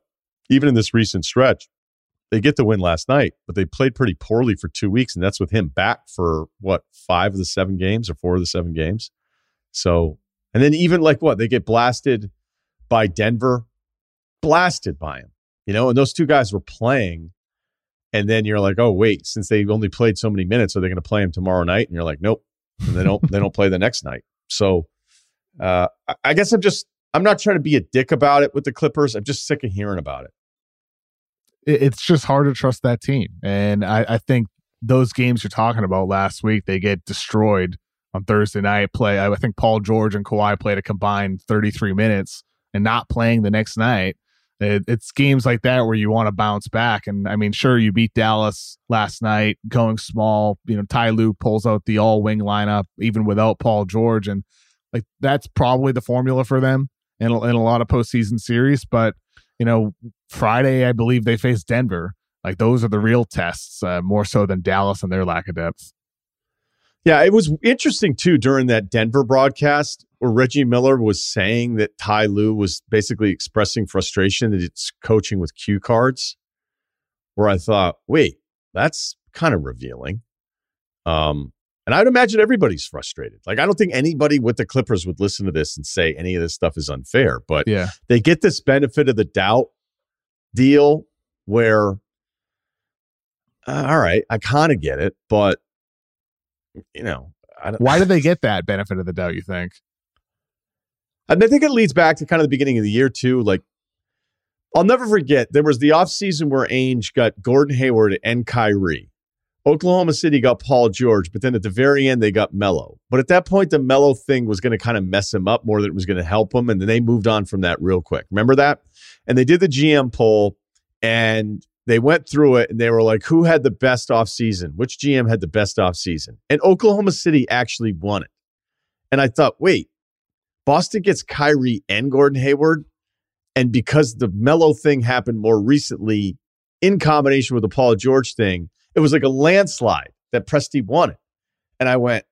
even in this recent stretch, they get the win last night, but they played pretty poorly for two weeks, and that's with him back for what five of the seven games or four of the seven games. So, and then even like what they get blasted by Denver, blasted by him you know, and those two guys were playing. And then you're like, oh wait, since they only played so many minutes, are they going to play him tomorrow night? And you're like, nope, and they don't. they don't play the next night. So, uh, I, I guess I'm just I'm not trying to be a dick about it with the Clippers. I'm just sick of hearing about it. It's just hard to trust that team, and I, I think those games you're talking about last week they get destroyed on Thursday night. Play I think Paul George and Kawhi played a combined 33 minutes, and not playing the next night it, it's games like that where you want to bounce back. And I mean, sure, you beat Dallas last night going small. You know, Ty Lue pulls out the all wing lineup even without Paul George. And like that's probably the formula for them in, in a lot of postseason series. But, you know, Friday, I believe they face Denver. Like those are the real tests, uh, more so than Dallas and their lack of depth. Yeah, it was interesting too during that Denver broadcast where Reggie Miller was saying that Ty Lue was basically expressing frustration that it's coaching with cue cards. Where I thought, wait, that's kind of revealing. Um, and I'd imagine everybody's frustrated. Like, I don't think anybody with the Clippers would listen to this and say any of this stuff is unfair, but yeah. they get this benefit of the doubt deal where, uh, all right, I kind of get it, but you know, why do they (laughs) get that benefit of the doubt? You think? I think it leads back to kind of the beginning of the year too. Like, I'll never forget there was the offseason where Ainge got Gordon Hayward and Kyrie. Oklahoma City got Paul George, but then at the very end they got Melo. But at that point, the Melo thing was going to kind of mess him up more than it was going to help him, and then they moved on from that real quick. Remember that? And they did the GM poll, and they went through it, and they were like, "Who had the best offseason? Which GM had the best offseason?" And Oklahoma City actually won it. And I thought, wait, Boston gets Kyrie and Gordon Hayward, and because the Melo thing happened more recently, in combination with the Paul George thing it was like a landslide that Presti won it. And I went,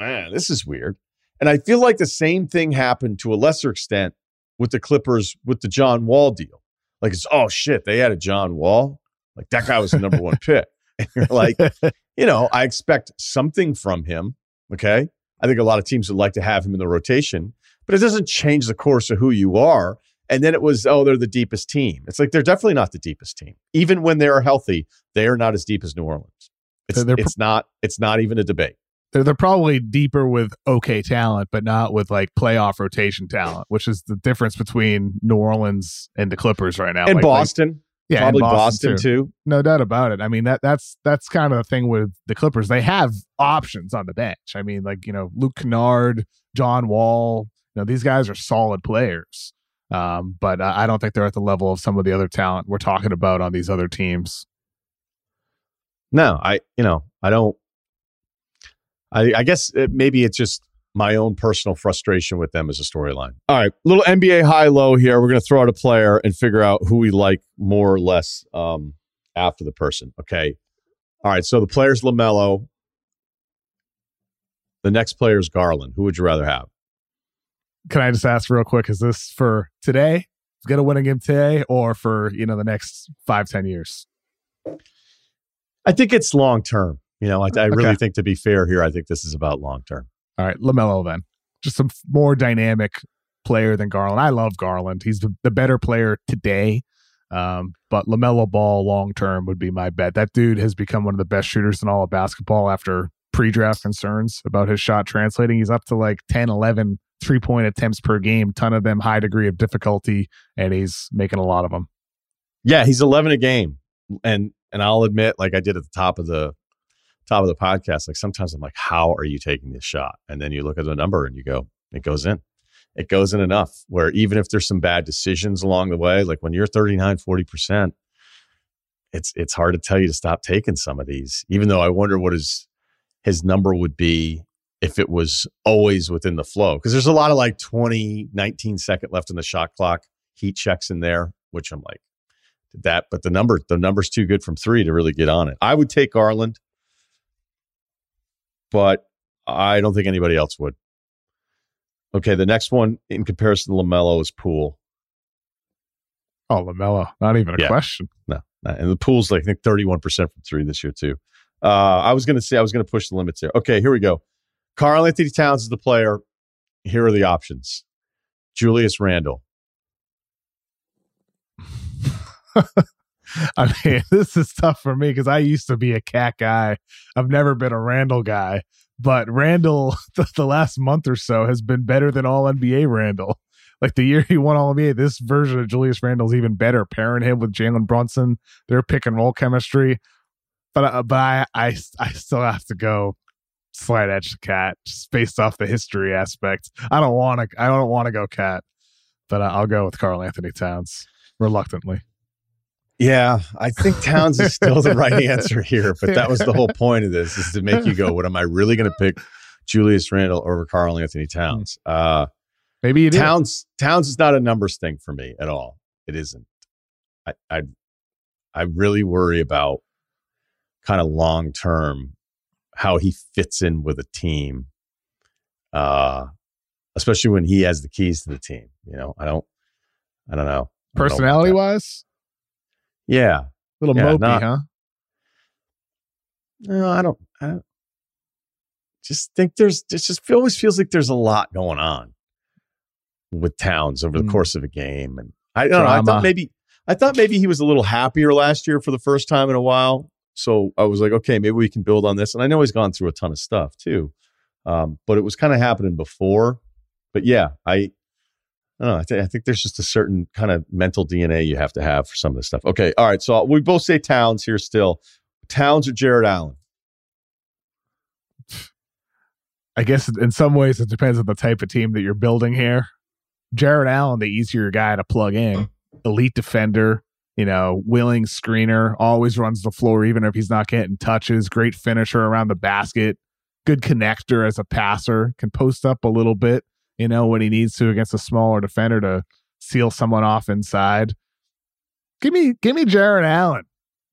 man, this is weird. And I feel like the same thing happened to a lesser extent with the Clippers with the John Wall deal. Like it's oh shit, they had a John Wall. Like that guy was the number one pick. (laughs) And you're like, (laughs) you know, I expect something from him. Okay. I think a lot of teams would like to have him in the rotation, but it doesn't change the course of who you are. And then it was, oh, they're the deepest team. It's like they're definitely not the deepest team. Even when they are healthy, they are not as deep as New Orleans. It's, they're, it's not. It's not even a debate. They're, they're probably deeper with okay talent, but not with like playoff rotation talent, which is the difference between New Orleans and the Clippers right now. And like, Boston. Like, yeah, probably Boston, Boston too. too. No doubt about it. I mean that that's that's kind of the thing with the Clippers. They have options on the bench. I mean, like you know, Luke Kennard, John Wall. You know, these guys are solid players. Um, but I don't think they're at the level of some of the other talent we're talking about on these other teams. No, I, you know, I don't. I, I guess it, maybe it's just my own personal frustration with them as a storyline. All right, little NBA high low here. We're going to throw out a player and figure out who we like more or less um, after the person. Okay. All right. So the player's LaMelo. The next player is Garland. Who would you rather have? Can I just ask real quick? Is this for today? is Get a winning game today, or for you know the next five ten years? I think it's long term. You know, I, I okay. really think to be fair here, I think this is about long term. All right, Lamelo then, just a more dynamic player than Garland. I love Garland. He's the, the better player today. Um, but LaMelo Ball long term would be my bet. That dude has become one of the best shooters in all of basketball after pre draft concerns about his shot translating. He's up to like 10, 11 three point attempts per game, ton of them high degree of difficulty, and he's making a lot of them. Yeah, he's 11 a game. And and I'll admit, like I did at the top of the top of the podcast, like sometimes I'm like, how are you taking this shot? And then you look at the number and you go, it goes in. It goes in enough where even if there's some bad decisions along the way, like when you're 39, 40%, it's it's hard to tell you to stop taking some of these. Even though I wonder what his his number would be if it was always within the flow. Because there's a lot of like 20, 19 second left in the shot clock, heat checks in there, which I'm like, that, but the number, the number's too good from three to really get on it. I would take Garland, but I don't think anybody else would. Okay, the next one in comparison to LaMelo is Poole. Oh, LaMelo, not even a yeah. question. No, and the Poole's like I think 31% from three this year too. Uh, I was going to say I was going to push the limits there. Okay, here we go. Karl-Anthony Towns is the player. Here are the options Julius Randle. (laughs) I mean, (laughs) this is tough for me because I used to be a KAT guy. I've never been a Randle guy, but Randle, (laughs) the, the last month or so, has been better than all NBA Randle. Like the year he won All NBA, this version of Julius Randle is even better. Pairing him with Jalen Brunson, their pick and roll chemistry. But uh, but I, I I still have to go slight edge to KAT just based off the history aspect. I don't want to. I don't want to go KAT, but I'll go with Karl-Anthony Towns reluctantly. Yeah, I think Towns is still the right (laughs) answer here, but that was the whole point of this is to make you go, "What am I really going to pick?" Julius Randle over Karl-Anthony Towns. Uh, Maybe you Towns. Towns is not a numbers thing for me at all. It isn't. I I, I really worry about kind of long term how he fits in with a team, uh, especially when he has the keys to the team. You know, I don't, I don't know. Personality know wise, yeah, a little yeah, mopey, not, huh? No, I don't. I don't. Just think there's. It just always feels like there's a lot going on with Towns over the mm. course of a game, and I don't Drama. know. I thought maybe I thought maybe he was a little happier last year for the first time in a while. So I was like, okay, maybe we can build on this. And I know he's gone through a ton of stuff too, um, but it was kind of happening before. But yeah, I, I don't know. I, th- I, think there's just a certain kind of mental DNA you have to have for some of this stuff. Okay, all right. So we both say Towns here still. Towns or Jarrett Allen? I guess in some ways it depends on the type of team that you're building here. Jarrett Allen, the easier guy to plug in, elite defender, you know, willing screener, always runs the floor even if he's not getting touches, great finisher around the basket, good connector as a passer, can post up a little bit, you know, when he needs to against a smaller defender to seal someone off inside. Give me give me Jarrett Allen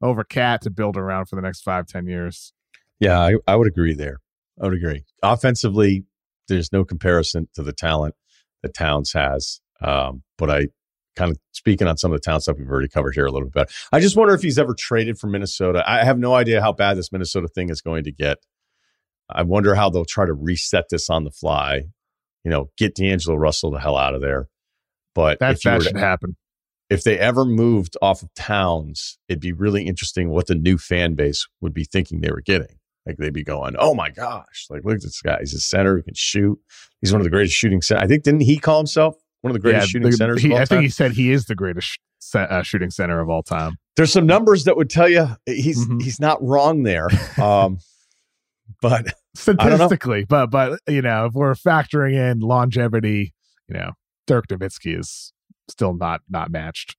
over KAT to build around for the next five, ten years. Yeah, I, I would agree there. I would agree. Offensively, there's no comparison to the talent that Towns has. Um, but I kind of speaking on some of the talent stuff we've already covered here a little bit better. I just wonder if he's ever traded from Minnesota. I have no idea how bad this Minnesota thing is going to get. I wonder how they'll try to reset this on the fly. You know, get D'Angelo Russell the hell out of there. But that, that should to, happen. If they ever moved off of Towns, it'd be really interesting what the new fan base would be thinking they were getting. Like they'd be going, "Oh my gosh! Like look at this guy. He's a center. He can shoot. He's one of the greatest shooting. I think didn't he call himself one of the greatest yeah, shooting the, centers? He, I think he said he is the greatest uh, shooting center of all time. There's some numbers that would tell you he's mm-hmm. he's not wrong there. (laughs) Um, but statistically, but but you know, if we're factoring in longevity, you know, Dirk Nowitzki is still not not matched.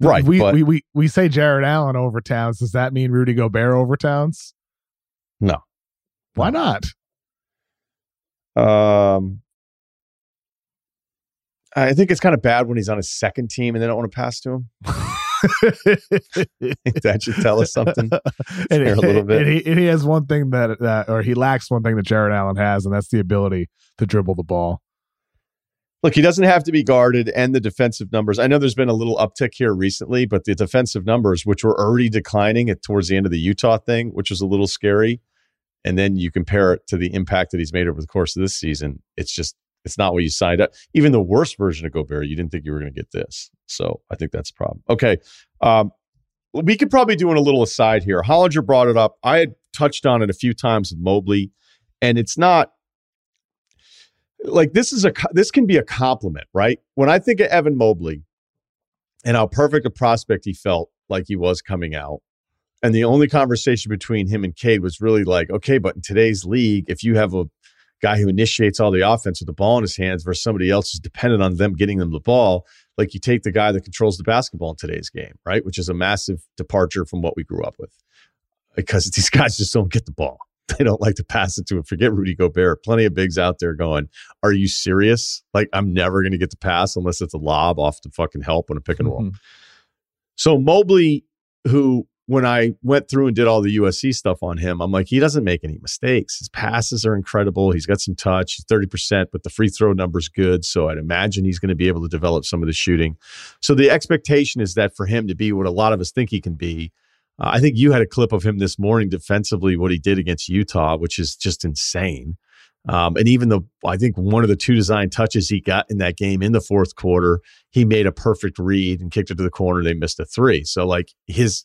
Right. We, but, we we we say Jarrett Allen over Towns. Does that mean Rudy Gobert over Towns? No. Why not? Um, I think it's kind of bad when he's on his second team and they don't want to pass to him. (laughs) (laughs) that should tell us something. (laughs) and, a little bit. And he, and he, has one thing that, that, or he lacks one thing that Jarrett Allen has, and that's the ability to dribble the ball. Look, he doesn't have to be guarded, and the defensive numbers. I know there's been a little uptick here recently, but the defensive numbers, which were already declining at towards the end of the Utah thing, which was a little scary, and then you compare it to the impact that he's made over the course of this season, it's just it's not what you signed up. Even the worst version of Gobert, you didn't think you were going to get this. So I think that's a problem. Okay. Um, we could probably do a little aside here. Hollinger brought it up. I had touched on it a few times with Mobley, and it's not like this is a this can be a compliment, right? When I think of Evan Mobley and how perfect a prospect he felt like he was coming out, and the only conversation between him and Cade was really like, okay, but in today's league, if you have a guy who initiates all the offense with the ball in his hands versus somebody else who's dependent on them getting them the ball, like you take the guy that controls the basketball in today's game, right? Which is a massive departure from what we grew up with because (laughs) these guys just don't get the ball. (laughs) they don't like to pass it to him. Forget Rudy Gobert. Plenty of bigs out there going, Are you serious? Like, I'm never going to get the pass unless it's a lob off the fucking help on a pick and roll. Mm-hmm. So, Mobley, who when I went through and did all the USC stuff on him, I'm like, he doesn't make any mistakes. His passes are incredible. He's got some touch. He's 30%, but the free throw number's good. So I'd imagine he's going to be able to develop some of the shooting. So the expectation is that for him to be what a lot of us think he can be, uh, I think you had a clip of him this morning defensively, what he did against Utah, which is just insane. Um, and even the, I think one of the two design touches he got in that game in the fourth quarter, he made a perfect read and kicked it to the corner. They missed a three. So, like, his,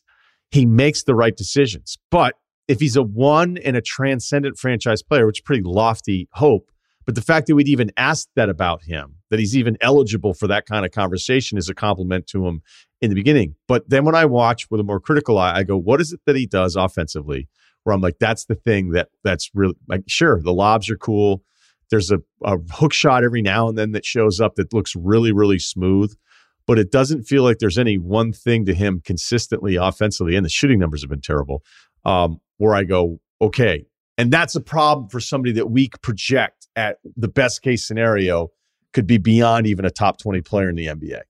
he makes the right decisions. But if he's a one and a transcendent franchise player, which is pretty lofty hope, but the fact that we'd even asked that about him, that he's even eligible for that kind of conversation is a compliment to him in the beginning. But then when I watch with a more critical eye, I go, what is it that he does offensively? Where I'm like, that's the thing that that's really like, sure, the lobs are cool. There's a, a hook shot every now and then that shows up that looks really, really smooth. But it doesn't feel like there's any one thing to him consistently offensively, and the shooting numbers have been terrible. Um, where I go, okay, and that's a problem for somebody that we project at the best case scenario could be beyond even a top 20 player in the NBA.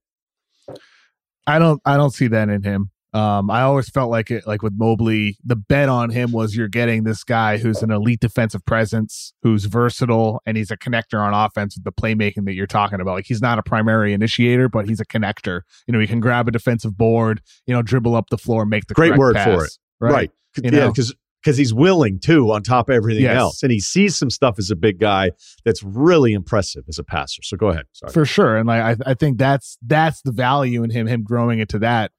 I don't I don't see that in him. Um, I always felt like it, like with Mobley, the bet on him was you're getting this guy who's an elite defensive presence, who's versatile, and he's a connector on offense with the playmaking that you're talking about. Like he's not a primary initiator, but he's a connector. You know, he can grab a defensive board, you know, dribble up the floor, make the great word pass, for it. Right. right. You yeah, because because he's willing too on top of everything Yes. else. And he sees some stuff as a big guy that's really impressive as a passer. So go ahead. Sorry. for sure and like I, I think that's that's the value in him him growing into that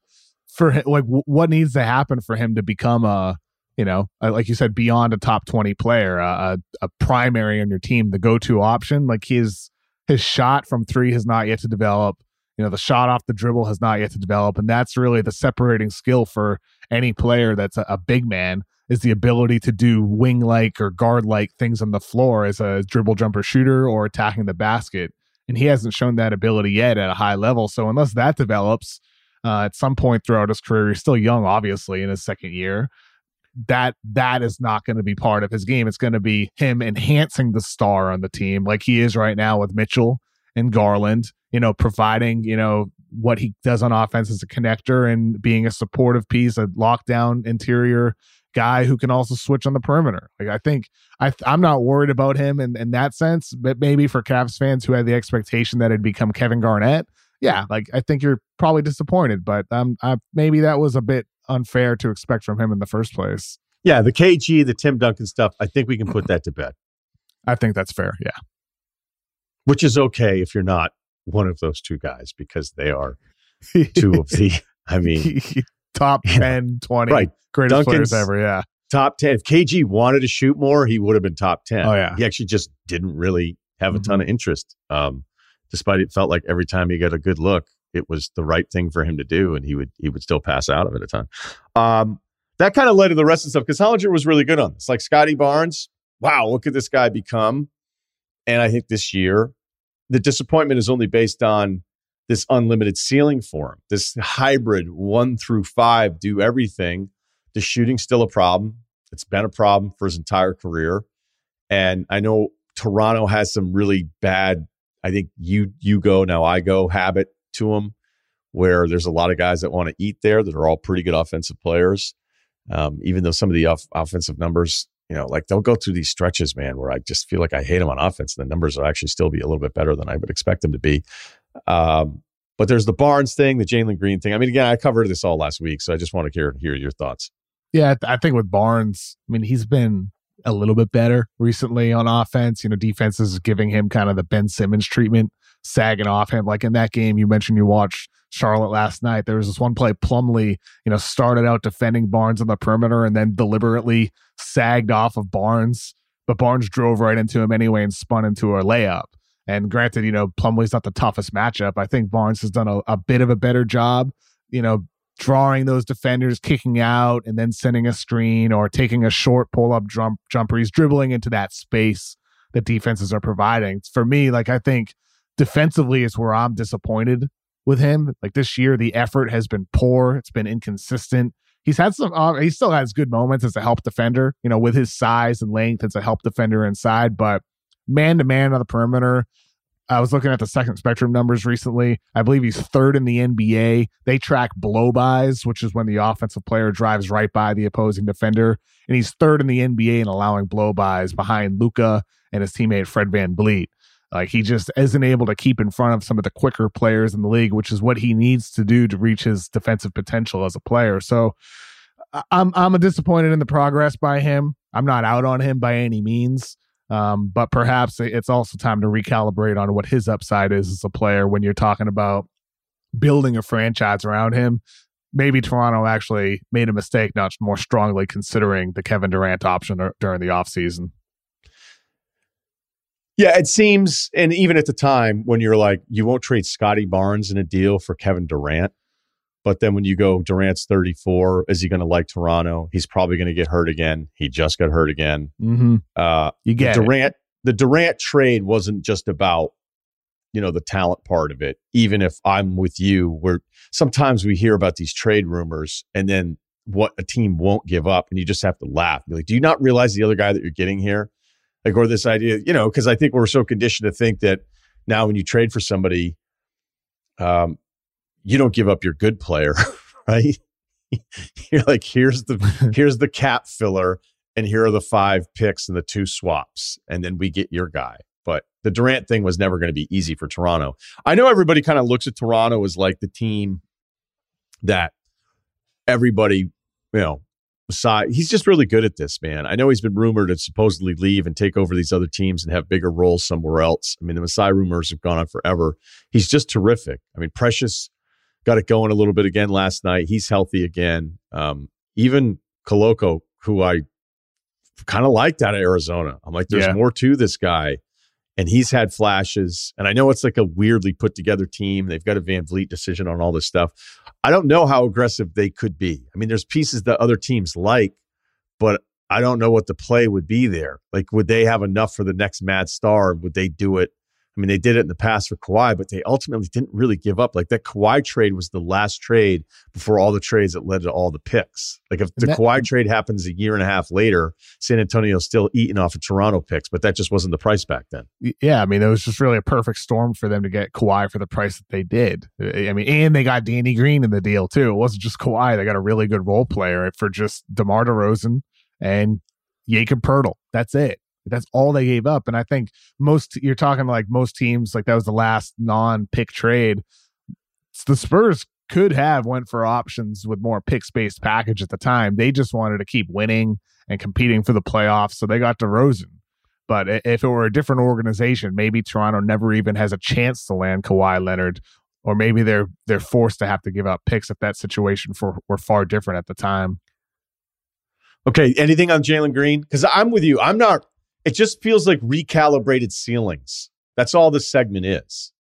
for like what needs to happen for him to become a you know like you said beyond a top 20 player a, a, a primary on your team the go-to option like his his shot from three has not yet to develop you know the shot off the dribble has not yet to develop and that's really the separating skill for any player that's a, a big man is the ability to do wing like or guard like things on the floor as a dribble jumper shooter or attacking the basket and he hasn't shown that ability yet at a high level. So unless that develops uh, at some point throughout his career, he's still young, obviously, in his second year. That that is not going to be part of his game. It's going to be him enhancing the star on the team, like he is right now with Mitchell and Garland. You know, providing you know what he does on offense as a connector and being a supportive piece, a lockdown interior guy who can also switch on the perimeter. Like I think I I'm not worried about him in, in that sense, but maybe for Cavs fans who had the expectation that it'd become Kevin Garnett, yeah, like I think you're probably disappointed, but um, I, maybe that was a bit unfair to expect from him in the first place. Yeah, the KG, the Tim Duncan stuff, I think we can put that to bed, (clears throat) I think that's fair. Yeah, which is okay if you're not one of those two guys because they are two of the, (laughs) I mean, (laughs) top Yeah. 10, 20 right. greatest Duncan's- players ever. Yeah, Top 10. If KG wanted to shoot more, he would have been top 10. Oh, yeah. He actually just didn't really have a ton of interest. Um, despite it felt like every time he got a good look, it was the right thing for him to do, and he would he would still pass out of it a ton. Um, that kind of led to the rest of the stuff because Hollinger was really good on this. Like Scottie Barnes, wow, what could this guy become? And I think this year, the disappointment is only based on this unlimited ceiling for him. This hybrid one through five do everything. The shooting's still a problem. It's been a problem for his entire career. And I know Toronto has some really bad, I think you you go, now I go habit to them where there's a lot of guys that want to eat there that are all pretty good offensive players. Um, even though some of the off- offensive numbers, you know, like they'll go through these stretches, man, where I just feel like I hate them on offense. And the numbers will actually still be a little bit better than I would expect them to be. Um, but there's the Barnes thing, the Jalen Green thing. I mean, again, I covered this all last week, so I just want to hear hear your thoughts. Yeah, I th- I think with Barnes, I mean, he's been a little bit better recently on offense. You know, defense is giving him kind of the Ben Simmons treatment, sagging off him. Like in that game you mentioned you watched Charlotte last night, there was this one play Plumlee, you know, started out defending Barnes on the perimeter and then deliberately sagged off of Barnes, but Barnes drove right into him anyway and spun into a layup. And granted, you know, Plumlee's not the toughest matchup. I think Barnes has done a, a bit of a better job, you know, drawing those defenders, kicking out, and then sending a screen or taking a short pull up jump jumper. He's dribbling into that space that defenses are providing. For me, like I think defensively is where I'm disappointed with him. Like this year, the effort has been poor. It's been inconsistent. He's had some. Uh, he still has good moments as a help defender. You know, with his size and length as a help defender inside, but man to man on the perimeter. I was looking at the second spectrum numbers recently. I believe he's third in the NBA. They track blow bys, which is when the offensive player drives right by the opposing defender. And he's third in the NBA in allowing blow bys behind Luka and his teammate Fred VanVleet. Like he just isn't able to keep in front of some of the quicker players in the league, which is what he needs to do to reach his defensive potential as a player. So I'm I'm disappointed in the progress by him. I'm not out on him by any means. Um, but perhaps it's also time to recalibrate on what his upside is as a player when you're talking about building a franchise around him. Maybe Toronto actually made a mistake, not more strongly considering the Kevin Durant option dur- during the offseason. Yeah, it seems, and even at the time when you're like, you won't trade Scottie Barnes in a deal for Kevin Durant. But then when you go, Durant's 34, is he going to like Toronto? He's probably going to get hurt again. He just got hurt again. Mm-hmm. Uh, You the get it. Durant, the Durant trade wasn't just about, you know, the talent part of it. Even if I'm with you, where sometimes we hear about these trade rumors and then what a team won't give up, and you just have to laugh. Be like, do you not realize the other guy that you're getting here? Like, or this idea, you know, because I think we're so conditioned to think that now when you trade for somebody, um, you don't give up your good player, (laughs) right? You're like, here's the (laughs) here's the cap filler, and here are the five picks and the two swaps, and then we get your guy. But the Durant thing was never going to be easy for Toronto. I know everybody kind of looks at Toronto as like the team that everybody, you know, Masai, he's just really good at this, man. I know he's been rumored to supposedly leave and take over these other teams and have bigger roles somewhere else. I mean, the Masai rumors have gone on forever. He's just terrific. I mean, Precious got it going a little bit again last night. He's healthy again. Um, even Koloko, who I kind of liked out of Arizona. I'm like, there's yeah. more to this guy. And he's had flashes. And I know it's like a weirdly put together team. They've got a VanVleet decision on all this stuff. I don't know how aggressive they could be. I mean, there's pieces that other teams like, but I don't know what the play would be there. Like, would they have enough for the next mad star? Would they do it I mean, they did it in the past for Kawhi, but they ultimately didn't really give up. Like that Kawhi trade was the last trade before all the trades that led to all the picks. Like if the that, Kawhi trade happens a year and a half later, San Antonio's still eating off of Toronto picks, but that just wasn't the price back then. Yeah, I mean, it was just really a perfect storm for them to get Kawhi for the price that they did. I mean, and they got Danny Green in the deal too. It wasn't just Kawhi; they got a really good role player for just DeMar DeRozan and Jakob Poeltl. That's it. That's all they gave up. And I think most you're talking like most teams, like that was the last non-pick trade. The Spurs could have went for options with more pick based package at the time. They just wanted to keep winning and competing for the playoffs, so they got DeRozan. But if it were a different organization, maybe Toronto never even has a chance to land Kawhi Leonard, or maybe they're they're forced to have to give up picks if that situation for were far different at the time. Okay, anything on Jalen Green? Because I'm with you. I'm not it just feels like recalibrated ceilings. That's all this segment is.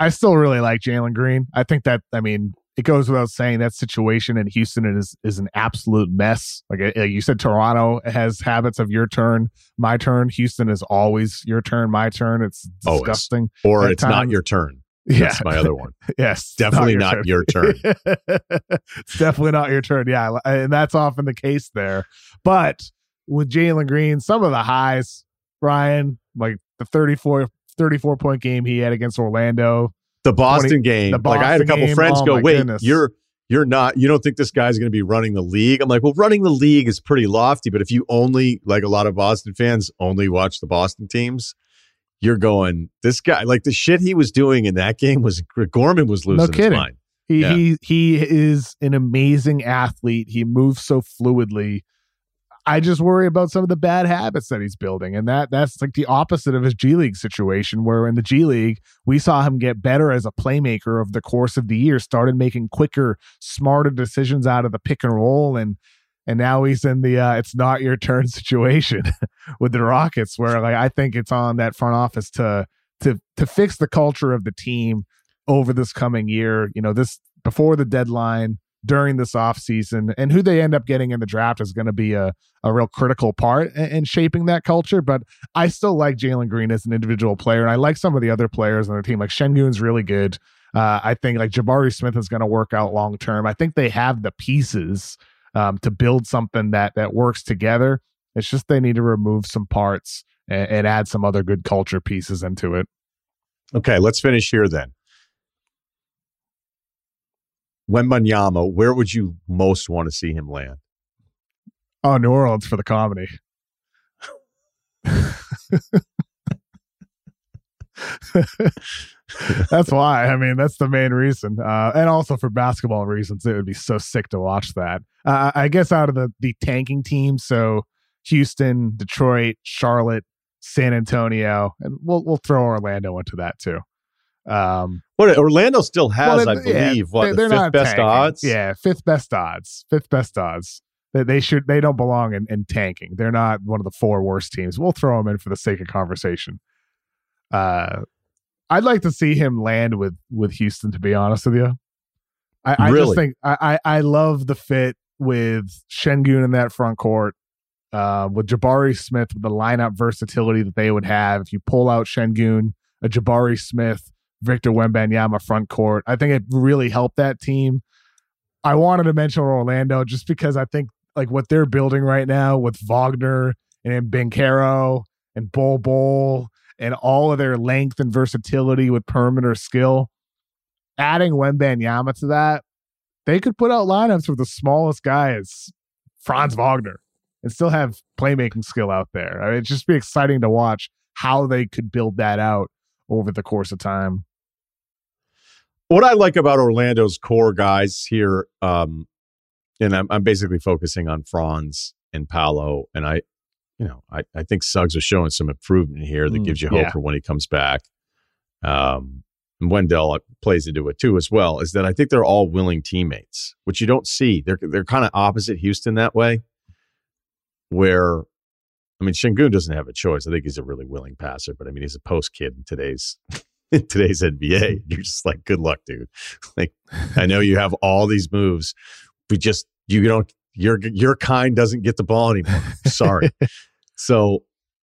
I still really like Jalen Green. I think that I mean it goes without saying that situation in Houston is is an absolute mess. Like, like you said, Toronto has habits of your turn, my turn. Houston is always your turn, my turn. It's disgusting. Always. Or it's not your turn. That's yeah. my other one. (laughs) yes. Definitely not, your, not turn. your turn. (laughs) it's definitely not your turn. Yeah. And that's often the case there. But with Jalen Green, some of the highs, Brian, like the 34, 34 point game he had against Orlando. The Boston 20, game. The Boston like I had a couple game, friends oh go, wait, goodness. you're you're not you don't think this guy's going to be running the league i'm like well running the league is pretty lofty but if you only like a lot of boston fans only watch the boston teams you're going this guy like the shit he was doing in that game was gorman was losing no kidding. his mind he, yeah. he he is an amazing athlete he moves so fluidly I just worry about some of the bad habits that he's building. And that that's like the opposite of his G League situation, where in the G League, we saw him get better as a playmaker over the course of the year, started making quicker, smarter decisions out of the pick and roll. And and now he's in the uh, it's not your turn (laughs) situation (laughs) with the Rockets, where like I think it's on that front office to to to fix the culture of the team over this coming year. You know, this before the deadline during this offseason and who they end up getting in the draft is going to be a, a real critical part in, in shaping that culture. But I still like Jalen Green as an individual player. And I like some of the other players on the team. Like Sengun's really good. Uh, I think like Jabari Smith is going to work out long term. I think they have the pieces um, to build something that that works together. It's just they need to remove some parts and, and add some other good culture pieces into it. Okay, let's finish here then. Wembanyama, where would you most want to see him land? Oh, New Orleans for the comedy. that's why. I mean, that's the main reason, uh, and also for basketball reasons. It would be so sick to watch that. Uh, I guess out of the the tanking teams, so Houston, Detroit, Charlotte, San Antonio, and we'll we'll throw Orlando into that too. Um, what Orlando still has, well, I believe, yeah, what they're, the fifth best tanking. odds. Yeah, fifth best odds. Fifth best odds. They, they should. They don't belong in, in tanking. They're not one of the four worst teams. We'll throw them in for the sake of conversation. Uh, I'd like to see him land with with Houston. To be honest with you, I, I really? just think I, I I love the fit with Sengun in that front court. Uh, with Jabari Smith, with the lineup versatility that they would have, if you pull out Sengun, a Jabari Smith, Victor Wembanyama front court. I think it really helped that team. I wanted to mention Orlando just because I think like what they're building right now with Wagner and Banchero and Bol Bol and all of their length and versatility with perimeter skill. Adding Wembanyama to that, they could put out lineups with the smallest guy as Franz Wagner and still have playmaking skill out there. I mean, it'd just be exciting to watch how they could build that out over the course of time what I like about Orlando's core guys here, um, and I'm, I'm basically focusing on Franz and Paolo, and I, you know, I, I think Suggs is showing some improvement here that Mm, gives you hope yeah. for when he comes back. Um, and Wendell plays into it too as well. Is that I think they're all willing teammates, which you don't see. They're they're kind of opposite Houston that way, where I mean Sengun doesn't have a choice. I think he's a really willing passer, but I mean he's a post kid in today's in today's NBA. (laughs) You're just like, good luck, dude. Like I know you have all these moves, but just you don't your your kind doesn't get the ball anymore. Sorry. (laughs) so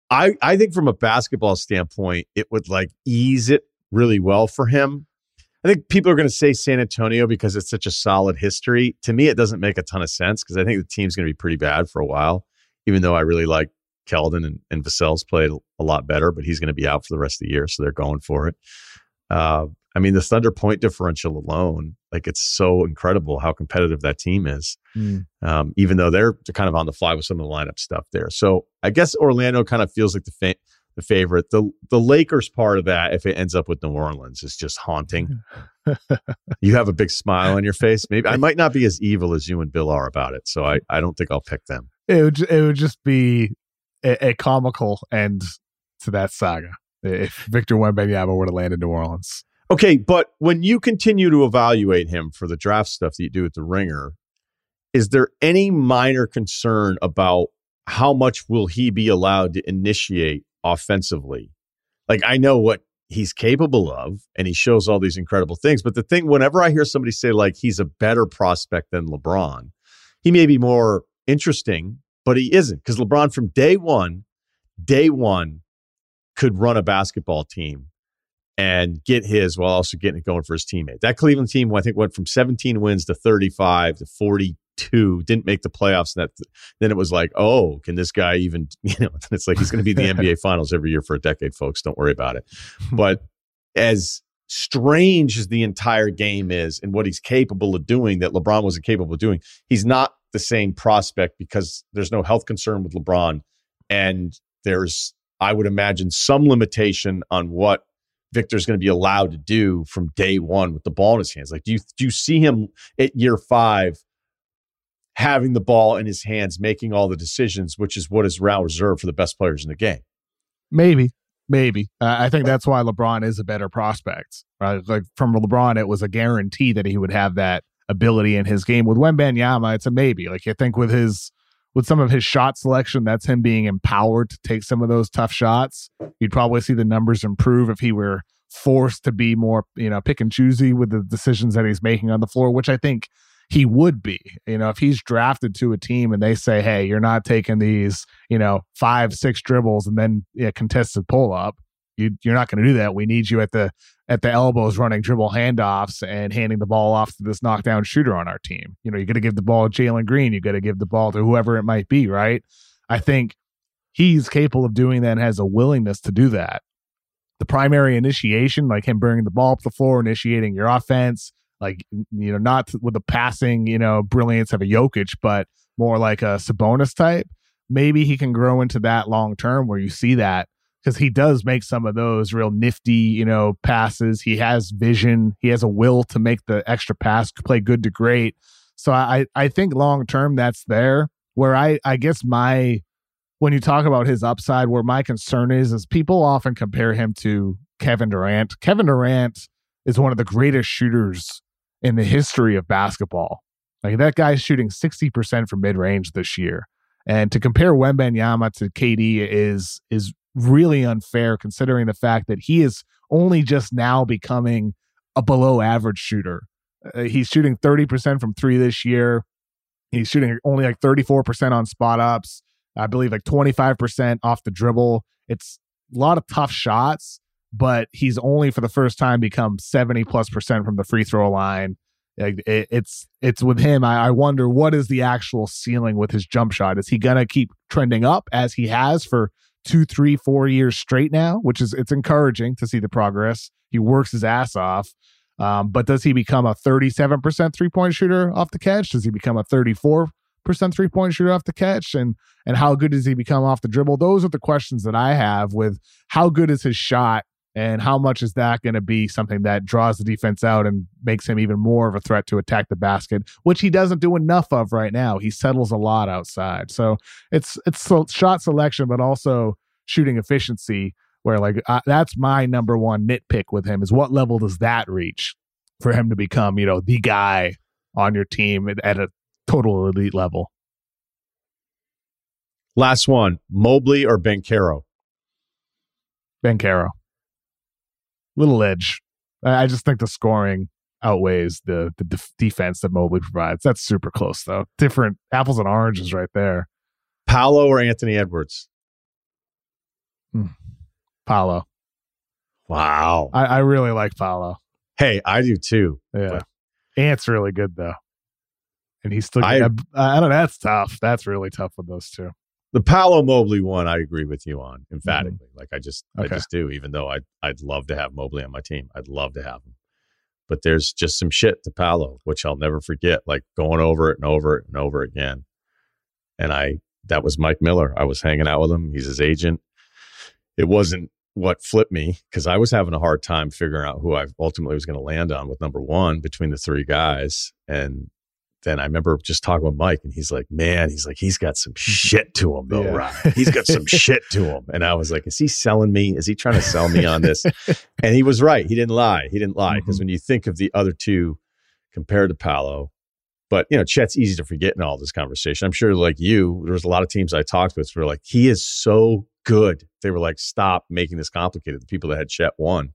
I I think from a basketball standpoint, it would like ease it really well for him. I think people are going to say San Antonio because it's such a solid history. To me, it doesn't make a ton of sense because I think the team's going to be pretty bad for a while. Even though I really like Keldon and, and Vassell's played a lot better, but he's going to be out for the rest of the year, so they're going for it. Uh, I mean, the Thunder point differential alone, like it's so incredible how competitive that team is. Mm. Um, even though they're, kind of on the fly with some of the lineup stuff there. So I guess Orlando kind of feels like the fa- the favorite. The the Lakers part of that, if it ends up with New Orleans, is just haunting. (laughs) you have a big smile on your face. Maybe I might not be as evil as you and Bill are about it, so I, I don't think I'll pick them. It would it would just be a, a comical end to that saga if Victor Wembanyama were to land in New Orleans. Okay, but when you continue to evaluate him for the draft stuff that you do at the Ringer, is there any minor concern about how much will he be allowed to initiate offensively? Like I know what he's capable of and he shows all these incredible things, but the thing whenever I hear somebody say like he's a better prospect than LeBron, he may be more interesting, but he isn't because LeBron from day 1, day 1 could run a basketball team and get his while also getting it going for his teammate. That Cleveland team, I think, went from 17 wins to 35 to 42. Didn't make the playoffs. And that then it was like, oh, can this guy even? (laughs) You know, it's like he's going to be the (laughs) NBA Finals every year for a decade, folks. Don't worry about it. (laughs) But as strange as the entire game is and what he's capable of doing that LeBron wasn't capable of doing, he's not the same prospect because there's no health concern with LeBron, and there's I would imagine some limitation on what Victor's going to be allowed to do from day one with the ball in his hands. Like, do you do you see him at year five having the ball in his hands, making all the decisions, which is what is now reserved for the best players in the game? Maybe, maybe. Uh, I think that's why LeBron is a better prospect. Right? Like from LeBron, it was a guarantee that he would have that ability in his game. With Wembanyama, it's a maybe. Like I think with his with some of his shot selection, that's him being empowered to take some of those tough shots. You'd probably see the numbers improve if he were forced to be more, you know, pick and choosy with the decisions that he's making on the floor, which I think he would be. You know, if he's drafted to a team and they say, "Hey, you're not taking these, you know, five, six dribbles and then yeah, contested pull up," you, you're not going to do that. We need you at the at the elbows running dribble handoffs and handing the ball off to this knockdown shooter on our team. You know, you got to give the ball to Jalen Green. You got to give the ball to whoever it might be, right? I think he's capable of doing that and has a willingness to do that. The primary initiation, like him bringing the ball up the floor, initiating your offense, like, you know, not with the passing, you know, brilliance of a Jokic, but more like a Sabonis type. Maybe he can grow into that long term where you see that because he does make some of those real nifty, you know, passes. He has vision. He has a will to make the extra pass, play good to great. So I, I think long term that's there. Where I, I guess my, when you talk about his upside, where my concern is, is people often compare him to Kevin Durant. Kevin Durant is one of the greatest shooters in the history of basketball. Like that guy's shooting 60% from mid range this year. And to compare Wembanyama to KD is is really unfair considering the fact that he is only just now becoming a below average shooter. Uh, he's shooting 30% from 3 this year. He's shooting only like 34% on spot ups. I believe like 25% off the dribble. It's a lot of tough shots, but he's only for the first time become 70 plus percent from the free throw line. It's it's with him. I, I wonder what is the actual ceiling with his jump shot. Is he gonna keep trending up as he has for two, three, four years straight now? Which is it's encouraging to see the progress. He works his ass off. Um, but does he become a 37% three point shooter off the catch? Does he become a 34% three point shooter off the catch? And and how good does he become off the dribble? Those are the questions that I have with how good is his shot And how much is that going to be something that draws the defense out and makes him even more of a threat to attack the basket, which he doesn't do enough of right now. He settles a lot outside. So it's it's shot selection, but also shooting efficiency. Where like uh, that's my number one nitpick with him is what level does that reach for him to become you know the guy on your team at a total elite level. Last one, Mobley or Banchero? Banchero. Little edge. I just think the scoring outweighs the the def- defense that Mobley provides. That's super close though. Different apples and oranges right there. Paolo or Anthony Edwards? Hmm. Paolo. Wow. I, I, really like Paolo. Hey, I do too. Yeah. Ant's really good though. And he's still I, I, I don't know, that's tough. That's really tough with those two. The Paolo Mobley one, I agree with you on emphatically. Mm-hmm. Like I just, okay. I just do. Even though I, I'd love to have Mobley on my team, I'd love to have him. But there's just some shit to Paolo, which I'll never forget. Like going over it and over it and over again. And I, that was Mike Miller. I was hanging out with him. He's his agent. It wasn't what flipped me because I was having a hard time figuring out who I ultimately was going to land on with number one between the three guys. And then I remember just talking with Mike, and he's like, "Man, he's like, he's got some shit to him, though, yeah. Ryen. He's got some shit to him." And I was like, "Is he selling me? Is he trying to sell me on this?" (laughs) and he was right. He didn't lie. He didn't lie because mm-hmm. when you think of the other two compared to Paolo, but you know, Chet's easy to forget in all this conversation. I'm sure, like you, there was a lot of teams I talked with who were like, "He is so good." They were like, "Stop making this complicated." The people that had Chet won.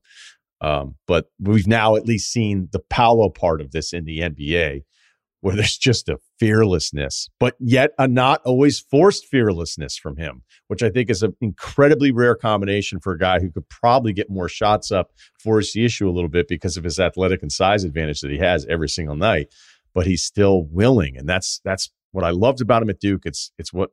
Um, but we've now at least seen the Paolo part of this in the NBA where there's just a fearlessness, but yet a not always forced fearlessness from him, which I think is an incredibly rare combination for a guy who could probably get more shots up, force the issue a little bit because of his athletic and size advantage that he has every single night. But he's still willing, and that's that's what I loved about him at Duke. It's it's what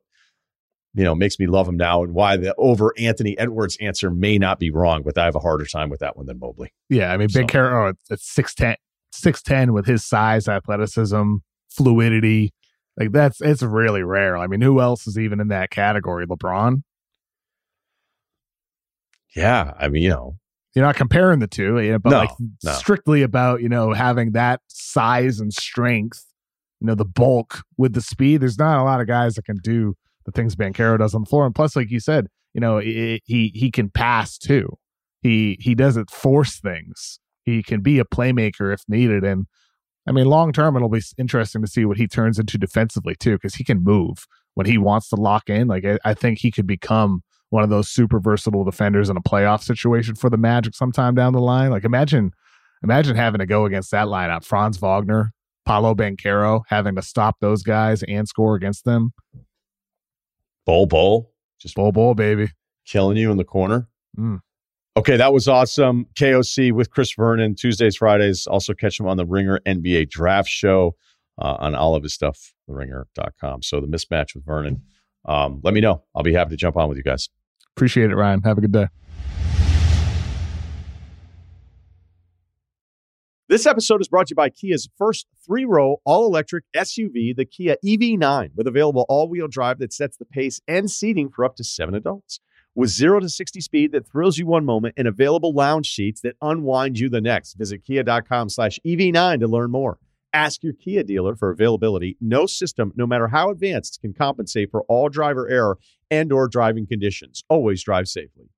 you know makes me love him now, and why the over Anthony Edwards answer may not be wrong, but I have a harder time with that one than Mobley. Yeah, I mean, Big so. Carol at six ten 6'10 with his size, athleticism, fluidity. Like that's it's really rare. I mean, who else is even in that category? LeBron? Yeah, I mean, you know, you're not comparing the two, you know, but no, like no. strictly about, you know, having that size and strength, you know, the bulk with the speed. There's not a lot of guys that can do the things Banchero does on the floor. And plus, like you said, you know, it, he he can pass too. He he doesn't force things he can be a playmaker if needed. And I mean, long term, it'll be interesting to see what he turns into defensively too, because he can move when he wants to lock in. Like I, I, think he could become one of those super versatile defenders in a playoff situation for the Magic sometime down the line. Like imagine, imagine having to go against that lineup: Franz Wagner, Paolo Banchero, having to stop those guys and score against them. Bol Bol, just Bol Bol, baby, killing you in the corner. Mm. Okay, that was awesome. KOC with Chris Vernon, Tuesdays, Fridays. Also catch him on the Ringer NBA Draft Show uh, on all of his stuff, theringer.com. So the mismatch with Vernon. Um, let me know. I'll be happy to jump on with you guys. Appreciate it, Ryen. Have a good day. This episode is brought to you by Kia's first three row all electric SUV, the Kia EV9, with available all wheel drive that sets the pace and seating for up to seven adults with 0 to 60 speed that thrills you one moment and available lounge seats that unwind you the next. Visit kia.com slash EV9 to learn more. Ask your Kia dealer for availability. No system, no matter how advanced, can compensate for all driver error and or driving conditions. Always drive safely.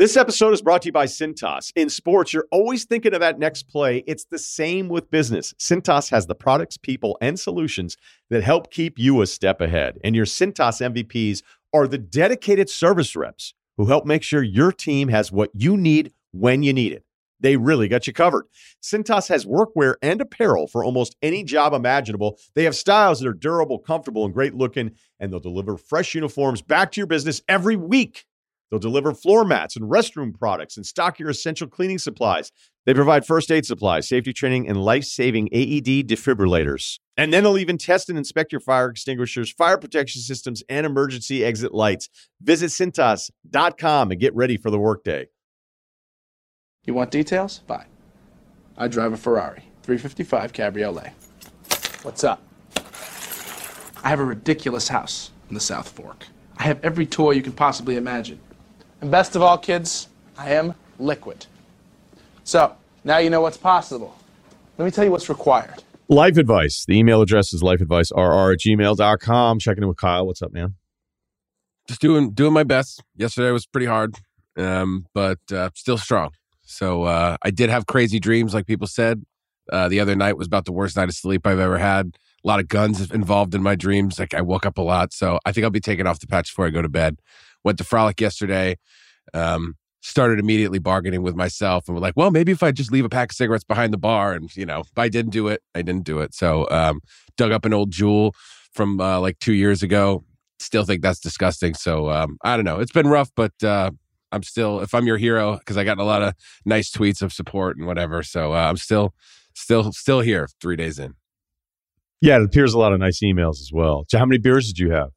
This episode is brought to you by Cintas. In sports, you're always thinking of that next play. It's the same with business. Cintas has the products, people, and solutions that help keep you a step ahead. And your Cintas MVPs are the dedicated service reps who help make sure your team has what you need when you need it. They really got you covered. Cintas has workwear and apparel for almost any job imaginable. They have styles that are durable, comfortable, and great looking, and they'll deliver fresh uniforms back to your business every week. They'll deliver floor mats and restroom products and stock your essential cleaning supplies. They provide first aid supplies, safety training, and life saving AED defibrillators. And then they'll even test and inspect your fire extinguishers, fire protection systems, and emergency exit lights. Visit Cintas.com and get ready for the workday. You want details? Fine. I drive a Ferrari 355 Cabriolet. What's up? I have a ridiculous house in the South Fork. I have every toy you can possibly imagine. And best of all, kids, I am liquid. So, now you know what's possible. Let me tell you what's required. Life advice. The email address is lifeadvicerr at gmail.com. Checking in with Kyle. What's up, man? Just doing doing my best. Yesterday was pretty hard, um, but uh, still strong. So uh, I did have crazy dreams, like people said. Uh, the other night was about the worst night of sleep I've ever had. A lot of guns involved in my dreams. Like I woke up a lot, so I think I'll be taking off the patch before I go to bed. Went to frolic yesterday. Um, started immediately bargaining with myself and was like, well, maybe if I just leave a pack of cigarettes behind the bar and, you know, if I didn't do it, I didn't do it. So, um, dug up an old Juul from, uh, like two years ago. Still think that's disgusting. So, um, I don't know. It's been rough, but, uh, I'm still, if I'm your hero, because I got a lot of nice tweets of support and whatever. So, uh, I'm still, still, still here three days in. Yeah, it appears a lot of nice emails as well. So how many beers did you have?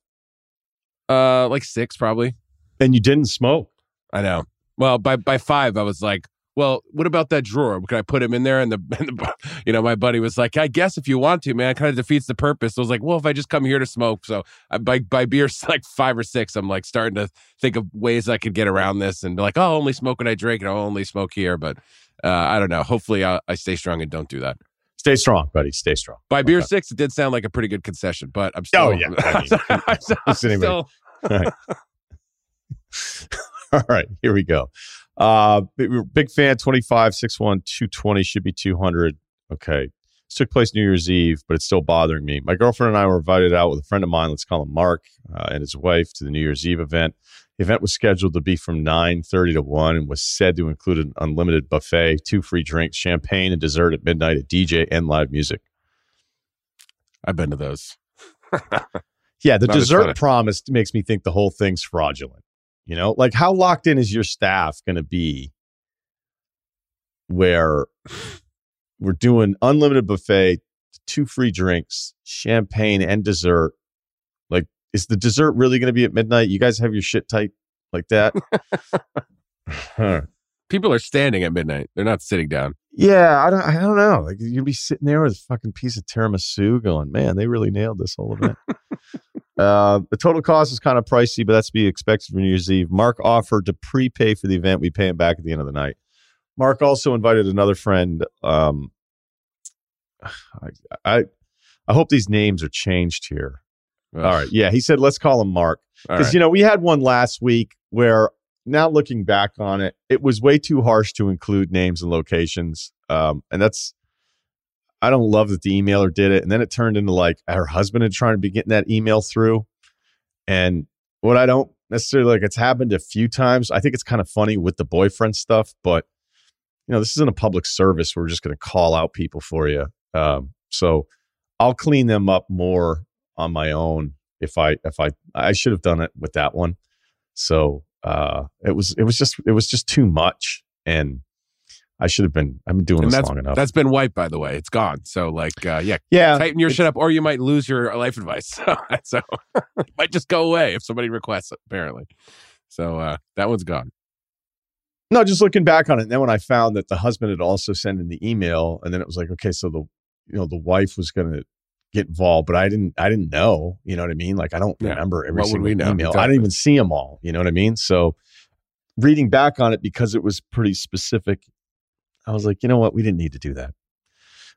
Uh, like six probably. And you didn't smoke. I know. Well, by by five, I was like, well, what about that drawer? Can I put him in there? And the, (laughs) and the you know, my buddy was like, I guess if you want to, man, it kind of defeats the purpose. So I was like, well, if I just come here to smoke, so I, by by beer (laughs) like five or six, I'm like starting to think of ways I could get around this, and like, oh, I'll only smoke when I drink, and I'll only smoke here. But uh, I don't know. Hopefully, i I stay strong and don't do that. Stay strong, buddy. Stay strong. By okay. beer six, it did sound like a pretty good concession, but I'm still. Oh yeah. (laughs) I mean, I'm still, All right. (laughs) All right, here we go. Uh, big fan, 25, 61, 220, should be 200. Okay. This took place New Year's Eve, but it's still bothering me. My girlfriend and I were invited out with a friend of mine, let's call him Mark, uh, and his wife to the New Year's Eve event. The event was scheduled to be from 9.30 to 1 and was said to include an unlimited buffet, two free drinks, champagne, and dessert at midnight, a DJ, and live music. I've been to those. (laughs) yeah, the Not dessert promise makes me think the whole thing's fraudulent. You know, like how locked in is your staff going to be where we're doing unlimited buffet, two free drinks, champagne, and dessert? Is the dessert really going to be at midnight? You guys have your shit tight like that? huh. (laughs) People are standing at midnight. They're not sitting down. Yeah, I don't. I don't know. Like you'd be sitting there with a fucking piece of tiramisu, going, "Man, they really nailed this whole event." (laughs) Uh, the total cost is kind of pricey, but that's to be expected for New Year's Eve. Mark offered to prepay for the event. We pay him back at the end of the night. Mark also invited another friend. Um, (sighs) I, I, I hope these names are changed here. All right. Yeah. He said, let's call him Mark. Because, right. you know, we had one last week where now looking back on it, it was way too harsh to include names and locations. Um, and that's I don't love that the emailer did it. And then it turned into like her husband had trying to be getting that email through. And what I don't necessarily like, it's happened a few times. I think it's kind of funny with the boyfriend stuff, but you know, this isn't a public service. We're just going to call out people for you. Um, so I'll clean them up more on my own if I if I I should have done it with that one. So uh, it was it was just it was just too much, and I should have been. I've been doing and this long enough. That's been wiped, by the way. It's gone. So, like, uh, yeah, yeah, tighten your shit up, or you might lose your life advice. (laughs) so, it might just go away if somebody requests it. Apparently, so uh, that one's gone. No, just looking back on it. And then when I found that the husband had also sent in the email, and then it was like, okay, so the you know the wife was going to get involved, but I didn't. I didn't know. You know what I mean? Like I don't yeah. remember every what single email. Exactly. I didn't even see them all. You know what I mean? So reading back on it because it was pretty specific I was like, you know what? We didn't need to do that.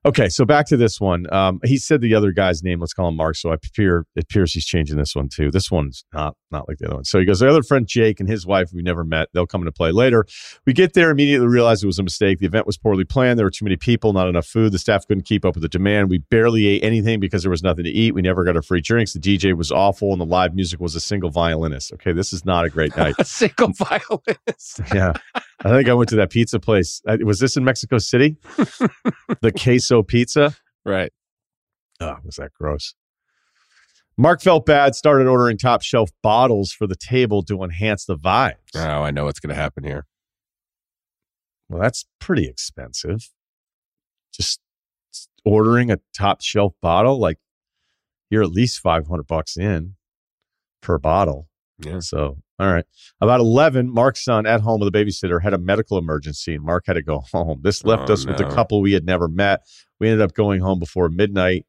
Okay, so back to this one. Um, he said the other guy's name. Let's call him Mark. So I appear it appears he's changing this one too. This one's not not like the other one. So he goes, the other friend Jake and his wife we never met. They'll come into play later. We get there immediately realize it was a mistake. The event was poorly planned. There were too many people, not enough food. The staff couldn't keep up with the demand. We barely ate anything because there was nothing to eat. We never got our free drinks. The DJ was awful, and the live music was a single violinist. Okay, this is not a great night. (laughs) a single violinist. yeah, (laughs) I think I went to that pizza place. Was this in Mexico City? (laughs) the queso pizza. Right. Oh, was that gross? Mark felt bad, started ordering top shelf bottles for the table to enhance the vibes. Oh, I know what's going to happen here. Well, that's pretty expensive. Just ordering a top shelf bottle, like you're at least 500 bucks in per bottle. Yeah. So, all right. About 11, Mark's son at home with a babysitter had a medical emergency and Mark had to go (laughs) home. This left oh, us no. with a couple we had never met. We ended up going home before midnight,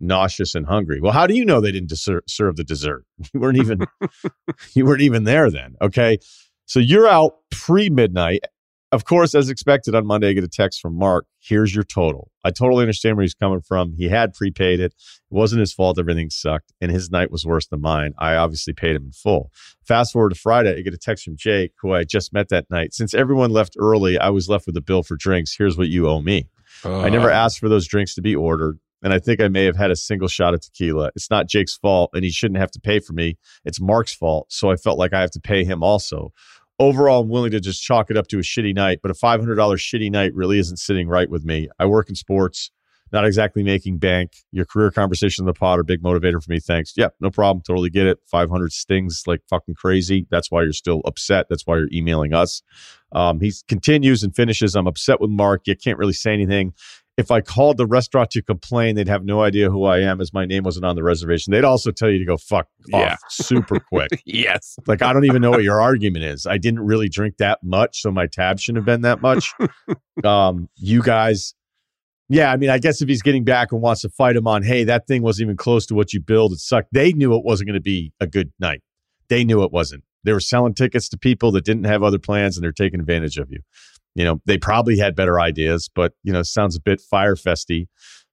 nauseous and hungry. Well, how do you know they didn't deser- serve the dessert? (laughs) You weren't even (laughs) you weren't even there then. Okay. So you're out pre midnight of course, as expected on Monday, I get a text from Mark. Here's your total. I totally understand where he's coming from. He had prepaid it. It wasn't his fault. Everything sucked. And his night was worse than mine. I obviously paid him in full. Fast forward to Friday, I get a text from Jake, who I just met that night. Since everyone left early, I was left with a bill for drinks. Here's what you owe me. Uh, I never asked for those drinks to be ordered. And I think I may have had a single shot of tequila. It's not Jake's fault, and he shouldn't have to pay for me. It's Mark's fault. So I felt like I have to pay him also overall, I'm willing to just chalk it up to a shitty night, but a $500 shitty night really isn't sitting right with me. I work in sports, not exactly making bank. Your career conversation in the pod are big motivator for me. Thanks. Yeah, no problem. Totally get it. 500 stings like fucking crazy. That's why you're still upset. That's why you're emailing us. Um, he continues and finishes. I'm upset with Mark. You can't really say anything if I called the restaurant to complain, they'd have no idea who I am as my name wasn't on the reservation. They'd also tell you to go fuck Yeah. off super quick. (laughs) yes. like, I don't even know what your argument is. I didn't really drink that much, so my tab shouldn't have been that much. (laughs) um, you guys, yeah, I mean, I guess if he's getting back and wants to fight him on, hey, that thing wasn't even close to what you billed, it sucked. They knew it wasn't going to be a good night. They knew it wasn't. They were selling tickets to people that didn't have other plans and they're taking advantage of you you know, they probably had better ideas, but you know, sounds a bit Fyre festy.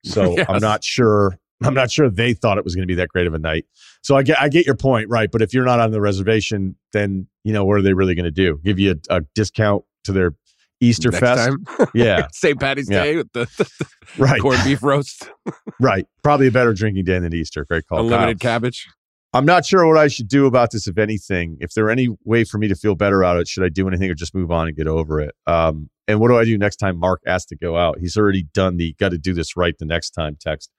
So (laughs) Yes. I'm not sure. I'm not sure they thought it was going to be that great of a night. So I get, I get your point, right? But if you're not on the reservation, then you know what are they really going to do? Give you a, a discount to their Easter Next fest? (laughs) Yeah, St. Patty's Yeah. Day with the, the right, corned beef roast, (laughs) right. Probably a better drinking day than Easter. Great call, Kyle. unlimited cabbage. I'm not sure what I should do about this, if anything. If there any way for me to feel better about it, should I do anything or just move on and get over it? Um, and what do I do next time Mark asks to go out? He's already done the got to do this right the next time text.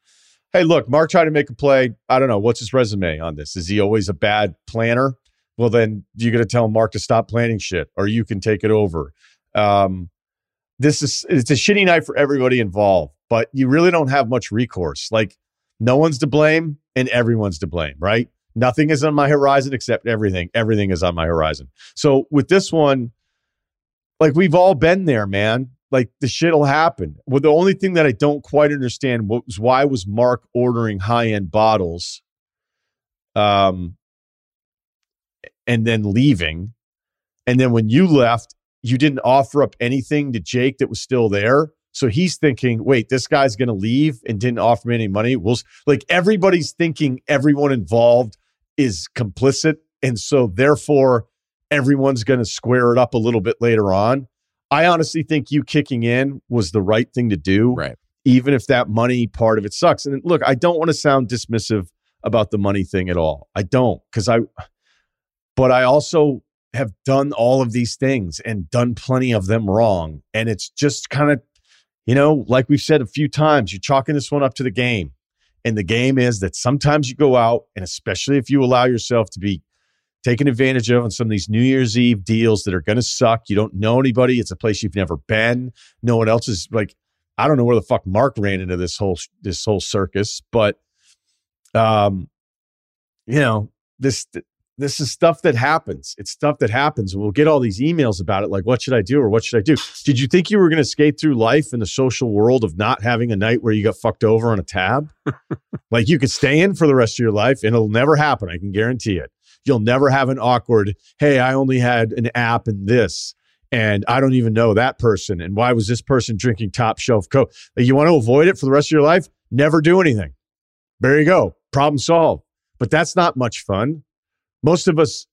Hey, look, Mark tried to make a play. I don't know. What's his resume on this? Is he always a bad planner? Well, then you got to tell Mark to stop planning shit or you can take it over. Um, this is it's a shitty night for everybody involved, but you really don't have much recourse. Like no one's to blame and everyone's to blame, right? Nothing is on my horizon except everything. Everything is on my horizon. So with this one, like we've all been there, man. Like the shit'll happen. Well, the only thing that I don't quite understand was why was Mark ordering high end bottles, um, and then leaving, and then when you left, you didn't offer up anything to Jake that was still there. So he's thinking, wait, this guy's going to leave and didn't offer me any money. Well, like everybody's thinking everyone involved is complicit. And so therefore, everyone's going to square it up a little bit later on. I honestly think you kicking in was the right thing to do. Right. Even if that money part of it sucks. And look, I don't want to sound dismissive about the money thing at all. I don't, because I, but I also have done all of these things and done plenty of them wrong. And it's just kind of, you know, like we've said a few times, you're chalking this one up to the game. And the game is that sometimes you go out, and especially if you allow yourself to be taken advantage of on some of these New Year's Eve deals that are going to suck. You don't know anybody. It's a place you've never been. No one else is like, I don't know where the fuck Mark ran into this whole this whole circus, but um, you know this this is stuff that happens. It's stuff that happens. We'll get all these emails about it, like, what should I do or what should I do? Did you think you were going to skate through life in the social world of not having a night where you got fucked over on a tab? (laughs) like you could stay in for the rest of your life and it'll never happen. I can guarantee it. You'll never have an awkward, hey, I only had an app and this, and I don't even know that person. And why was this person drinking top shelf Coke? Like, you want to avoid it for the rest of your life? Never do anything. There you go. Problem solved. But that's not much fun. Most of us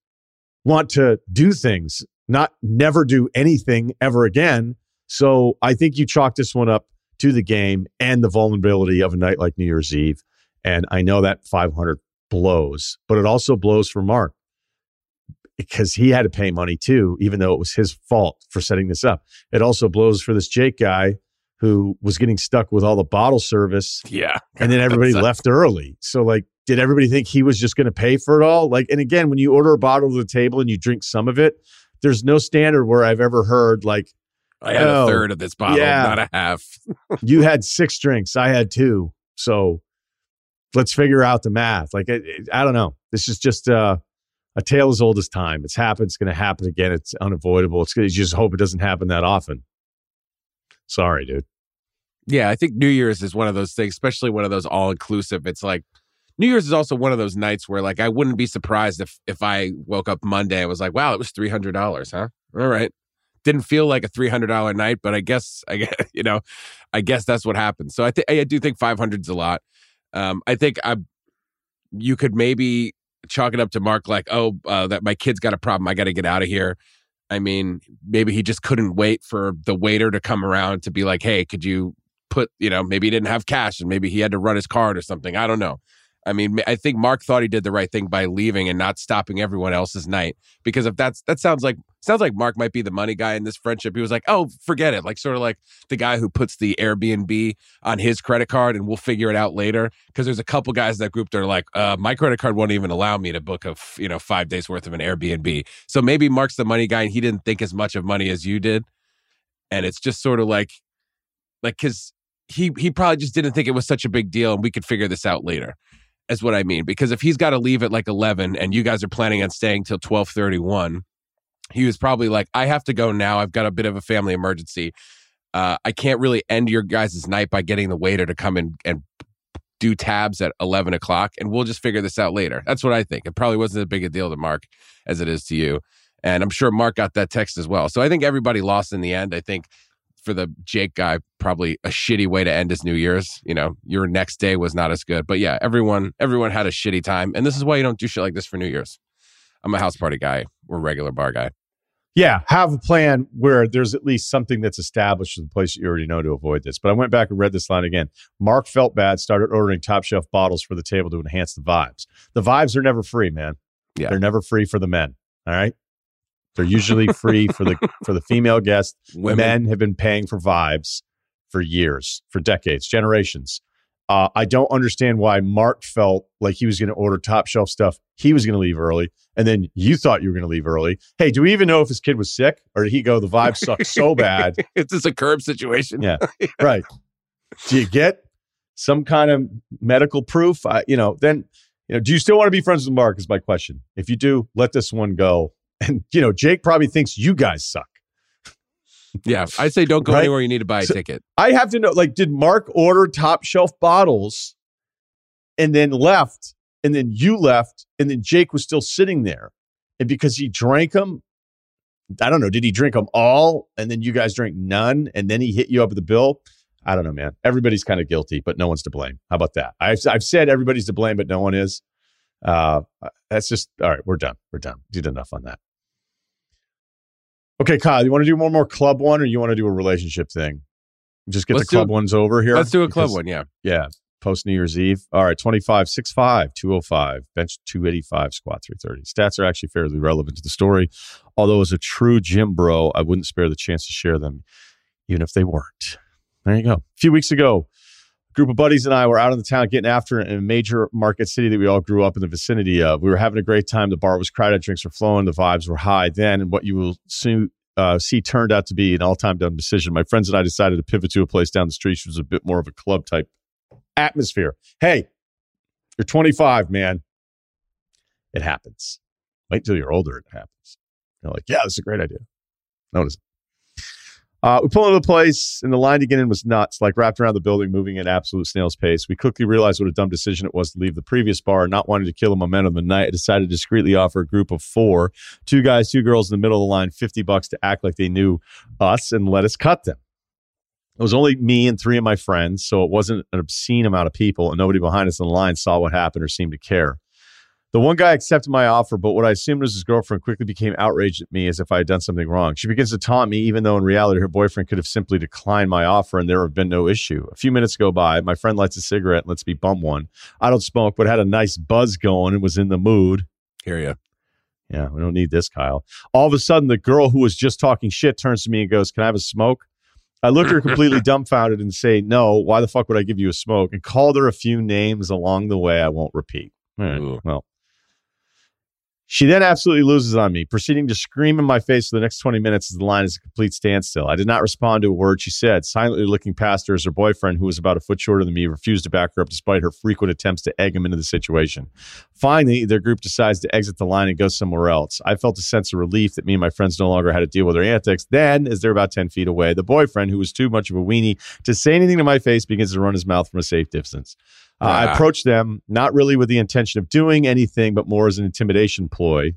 want to do things, not never do anything ever again. So I think you chalk this one up to the game and the vulnerability of a night like New Year's Eve. And I know that 500 blows, but it also blows for Mark because he had to pay money too, even though it was his fault for setting this up. It also blows for this Jake guy who was getting stuck with all the bottle service Yeah. and then everybody (laughs) left early. So like, did everybody think he was just going to pay for it all? Like, and again, when you order a bottle to the table and you drink some of it, there's no standard where I've ever heard like I had Oh, a third of this bottle, yeah. not a half. (laughs) you had six drinks, I had two, so let's figure out the math. Like, it, it- I don't know. This is just uh, a tale as old as time. It's happened. It's going to happen again. It's unavoidable. It's you just hope it doesn't happen that often. Sorry, dude. Yeah, I think New Year's is one of those things, especially one of those all inclusive. It's like New Year's is also one of those nights where like I wouldn't be surprised if if I woke up Monday and was like, wow, it was three hundred dollars, huh? All right. didn't feel like a three hundred dollar night, but I guess (laughs) I guess you know, I guess that's what happened. So I think I do think five hundred's a lot. Um, I think I you could maybe chalk it up to Mark like, oh, uh, that my kid's got a problem. I got to get out of here. I mean, maybe he just couldn't wait for the waiter to come around to be like, hey, could you put, you know, maybe he didn't have cash and maybe he had to run his card or something. I don't know. I mean, I think Mark thought he did the right thing by leaving and not stopping everyone else's night. Because if that's that sounds like sounds like Mark might be the money guy in this friendship. He was like, "Oh, forget it," like sort of like the guy who puts the Airbnb on his credit card, and we'll figure it out later. Because there's a couple guys in that group that are like, uh, "My credit card won't even allow me to book a you know five days worth of an Airbnb." So maybe Mark's the money guy, and he didn't think as much of money as you did, and it's just sort of like, like because he he probably just didn't think it was such a big deal, and we could figure this out later is what I mean. Because if he's got to leave at like 11 and you guys are planning on staying till 1231, he was probably like, I have to go now. I've got a bit of a family emergency. Uh, I can't really end your guys' night by getting the waiter to come in and do tabs at 11 o'clock and we'll just figure this out later. That's what I think. It probably wasn't as big a deal to Mark as it is to you. And I'm sure Mark got that text as well. So I think everybody lost in the end. I think for the Jake guy, probably a shitty way to end his New Year's. You know, your next day was not as good. But yeah, everyone everyone had a shitty time, and this is why you don't do shit like this for New Year's. I'm a house party guy. We're regular bar guy. Yeah, have a plan where there's at least something that's established in the place you already know to avoid this. But I went back and read this line again. Mark felt bad, started ordering top shelf bottles for the table to enhance the vibes. The vibes are never free, man. Yeah. They're never free for the men. All right. They're usually free for the (laughs) for the female guests. Women. Men have been paying for vibes for years, for decades, generations. Uh, I don't understand why Mark felt like he was going to order top shelf stuff. He was going to leave early, and then you thought you were going to leave early. Hey, do we even know if his kid was sick, or did he go? The vibe sucks so (laughs) bad. it's just a curb situation. (laughs) Yeah, right. Do you get some kind of medical proof? I, you know, then you know. Do you still want to be friends with Mark? Is my question. If you do, let this one go. And you know, Jake probably thinks you guys suck. Yeah, I say don't go Right? anywhere you need to buy a So- ticket. I have to know, like, did Mark order top shelf bottles and then left, and then you left, and then Jake was still sitting there, and because he drank them, I don't know, did he drink them all, and then you guys drank none, and then he hit you up with the bill? I don't know, man. Everybody's kind of guilty, but no one's to blame. How about that? I've I've said everybody's to blame, but no one is. Uh, that's just all right. We're done. We're done. Did enough on that. Okay, Kyle, you want to do one more club one, or you want to do a relationship thing? Just get Let's the club ones over here. Let's do a club because- one. Yeah. Yeah, post New Year's Eve. All right, 25, 6'5, 205, bench 285, squat 330. Stats are actually fairly relevant to the story. Although, as a true gym bro, I wouldn't spare the chance to share them, even if they weren't. There you go. A few weeks ago, group of buddies and I were out in the town getting after it in a major market city that we all grew up in the vicinity of. We were having a great time. The bar was crowded, drinks were flowing, the vibes were high. Then, and what you will soon uh, see turned out to be an all-time dumb decision. My friends and I decided to pivot to a place down the street, which was a bit more of a club type atmosphere. Hey, you're 25, man. It happens. Wait till you're older. It happens. You're like, yeah, this is a great idea. Notice. Uh, we pull into the place, and the line to get in was nuts, like wrapped around the building, moving at absolute snail's pace. We quickly realized what a dumb decision it was to leave the previous bar, not wanting to kill the momentum of the night. I decided to discreetly offer a group of four, two guys, two girls in the middle of the line, 50 bucks to act like they knew us and let us cut them. It was only me and three of my friends, so it wasn't an obscene amount of people, and nobody behind us in the line saw what happened or seemed to care. The one guy accepted my offer, but what I assumed was his girlfriend quickly became outraged at me as if I had done something wrong. She begins to taunt me, even though in reality her boyfriend could have simply declined my offer and there would have been no issue. A few minutes go by. My friend lights a cigarette and lets me bum one. I don't smoke, but had a nice buzz going and was in the mood. Hear you. Yeah, we don't need this, Kyle. All of a sudden, the girl who was just talking shit turns to me and goes, Can I have a smoke? I look at her completely (laughs) dumbfounded and say, No, why the fuck would I give you a smoke? And called her a few names along the way I won't repeat. Right, well. She then absolutely loses on me, proceeding to scream in my face for the next 20 minutes as the line is a complete standstill. I did not respond to a word she said, silently looking past her as her boyfriend, who was about a foot shorter than me, refused to back her up despite her frequent attempts to egg him into the situation. Finally, their group decides to exit the line and go somewhere else. I felt a sense of relief that me and my friends no longer had to deal with their antics. Then, as they're about 10 feet away, the boyfriend, who was too much of a weenie to say anything to my face, begins to run his mouth from a safe distance. Uh, I approached them not really with the intention of doing anything, but more as an intimidation ploy.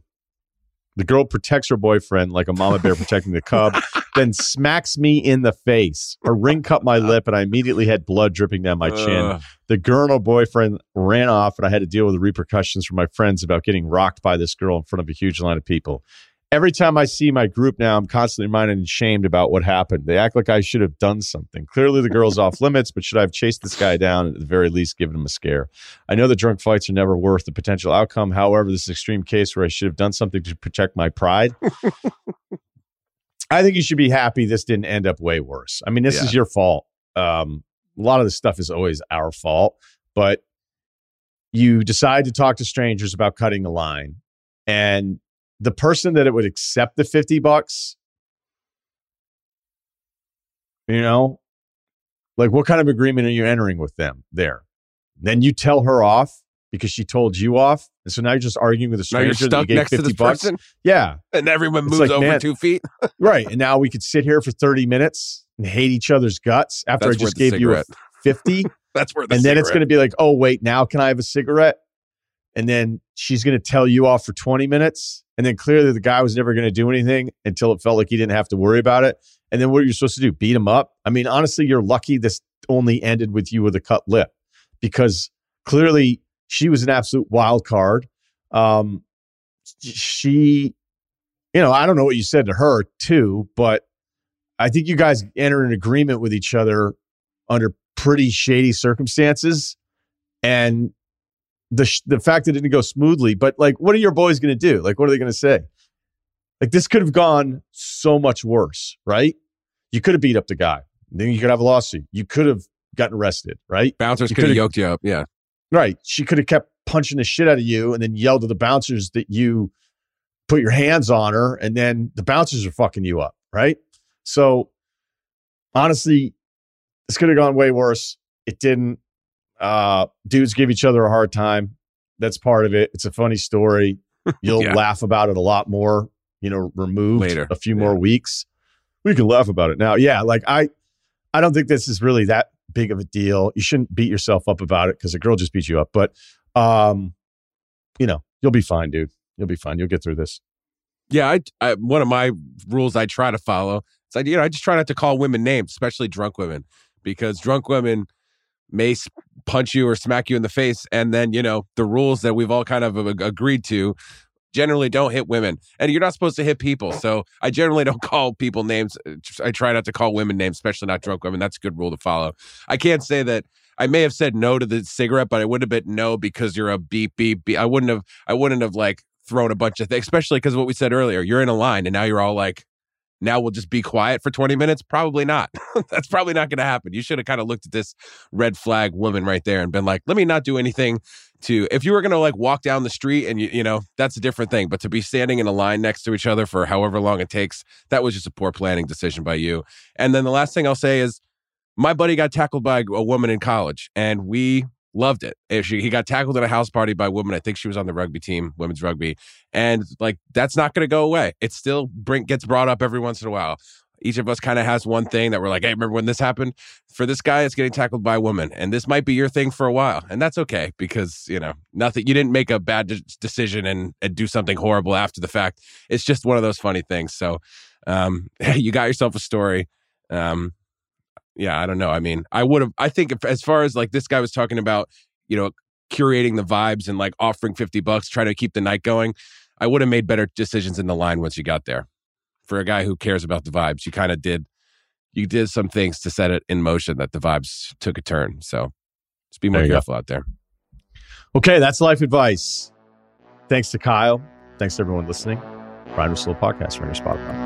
The girl protects her boyfriend like a mama bear protecting the cub, (laughs) then smacks me in the face. Her ring cut my lip, and I immediately had blood dripping down my chin. The girl and boyfriend ran off, and I had to deal with the repercussions from my friends about getting rocked by this girl in front of a huge line of people. Every time I see my group now, I'm constantly reminded and shamed about what happened. They act like I should have done something. Clearly, the girl's off (laughs) limits, but should I have chased this guy down and at the very least given him a scare? I know that drunk fights are never worth the potential outcome. However, this is an extreme case where I should have done something to protect my pride. (laughs) I think you should be happy this didn't end up way worse. I mean, this is your fault. Um, a lot of this stuff is always our fault, but you decide to talk to strangers about cutting a line, and the person that it would accept the 50 bucks, you know, like what kind of agreement are you entering with them there? Then you tell her off because she told you off. And so now you're just arguing with a Now you're stranger that you stuck gave next to this bucks. person, Yeah. and everyone moves like, over man- two feet. (laughs) Right. And now we could sit here for 30 minutes and hate each other's guts after That's I just gave you a 50. (laughs) That's where the and then it's going to be like, oh, wait, now can I have a cigarette? And then she's going to tell you off for 20 minutes. And then clearly the guy was never going to do anything until it felt like he didn't have to worry about it. And then what are you supposed to do? Beat him up? I mean, honestly, you're lucky this only ended with you with a cut lip because clearly she was an absolute wild card. Um, she, you know, I don't know what you said to her too, but I think you guys enter an agreement with each other under pretty shady circumstances. And the sh- the fact that it didn't go smoothly, but like, what are your boys going to do? Like, what are they going to say? Like, this could have gone so much worse, right? You could have beat up the guy. Then you could have a lawsuit. You could have gotten arrested, right? bouncers could have yoked you up. Yeah, Right. She could have kept punching the shit out of you and then yelled to the bouncers that you put your hands on her, and then the bouncers are fucking you up, right? So honestly, this could have gone way worse. It didn't. Uh, dudes give each other a hard time. That's part of it. It's a funny story. (laughs) You'll Yeah. laugh about it a lot more, you know, removed Later. a few more weeks. We can laugh about it now. Yeah, like I I don't think this is really that big of a deal. You shouldn't beat yourself up about it because a girl just beat you up. But um, you know, you'll be fine, dude. You'll be fine. You'll get through this. yeah. I, I one of my rules I try to follow. It's like you know I just try not to call women names, especially drunk women, because drunk women may punch you or smack you in the face, and then you know the rules that we've all kind of uh, agreed to generally don't hit women, and you're not supposed to hit people. So I generally don't (laughs) call people names. Uh, I try not to call women names, especially not drunk women. That's a good rule to follow. I can't say that. I may have said no to the cigarette, but I would have been no because you're a beep beep beep. I wouldn't have. I wouldn't have like thrown a bunch of things, especially because what we said earlier. You're in a line, and now you're all like, now we'll just be quiet for 20 minutes. Probably not. (laughs) That's probably not going to happen. You should have kind of looked at this red flag woman right there and been like, let me not do anything to. If you were going to like walk down the street and you you know that's a different thing, but to be standing in a line next to each other for however long it takes, that was just a poor planning decision by you. And then the last thing I'll say is my buddy got tackled by a woman in college and we loved it. She, he got tackled at a house party by a woman. I think she was on the rugby team, women's rugby. And like, that's not going to go away. It still bring, gets brought up every once in a while. Each of us kind of has one thing that we're like, hey, remember when this happened? For this guy, it's getting tackled by a woman. And this might be your thing for a while. And that's okay because, you know, nothing, you didn't make a bad de- decision and, and do something horrible after the fact. It's just one of those funny things. So, um, (laughs) you got yourself a story. Um, yeah, I don't know. I mean, I would have. I think if, as far as like this guy was talking about, you know, curating the vibes and like offering fifty bucks, trying to keep the night going. I would have made better decisions in the line once you got there. For a guy who cares about the vibes, you kind of did. You did some things to set it in motion that the vibes took a turn. So just be more you go. careful out there. Okay, that's life advice. Thanks to Kyle. Thanks to everyone listening. Ryen Russillo podcast from your Spotify.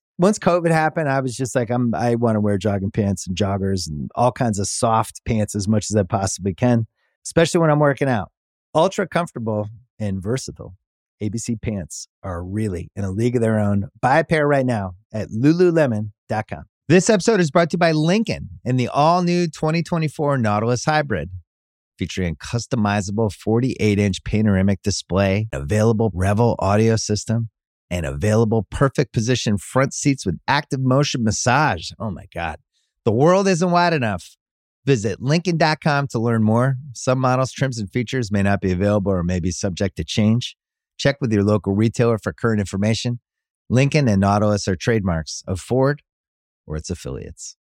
once COVID happened, I was just like, I'm, I want to wear jogging pants and joggers and all kinds of soft pants as much as I possibly can, especially when I'm working out. Ultra comfortable and versatile. ABC pants are really in a league of their own. Buy a pair right now at lululemon.com. This episode is brought to you by Lincoln and the all new 2024 Nautilus Hybrid, featuring a customizable 48 inch panoramic display, available Revel audio system, and available perfect position front seats with active motion massage. Oh my God. The world isn't wide enough. Visit Lincoln.com to learn more. Some models, trims, and features may not be available or may be subject to change. Check with your local retailer for current information. Lincoln and Nautilus are trademarks of Ford or its affiliates.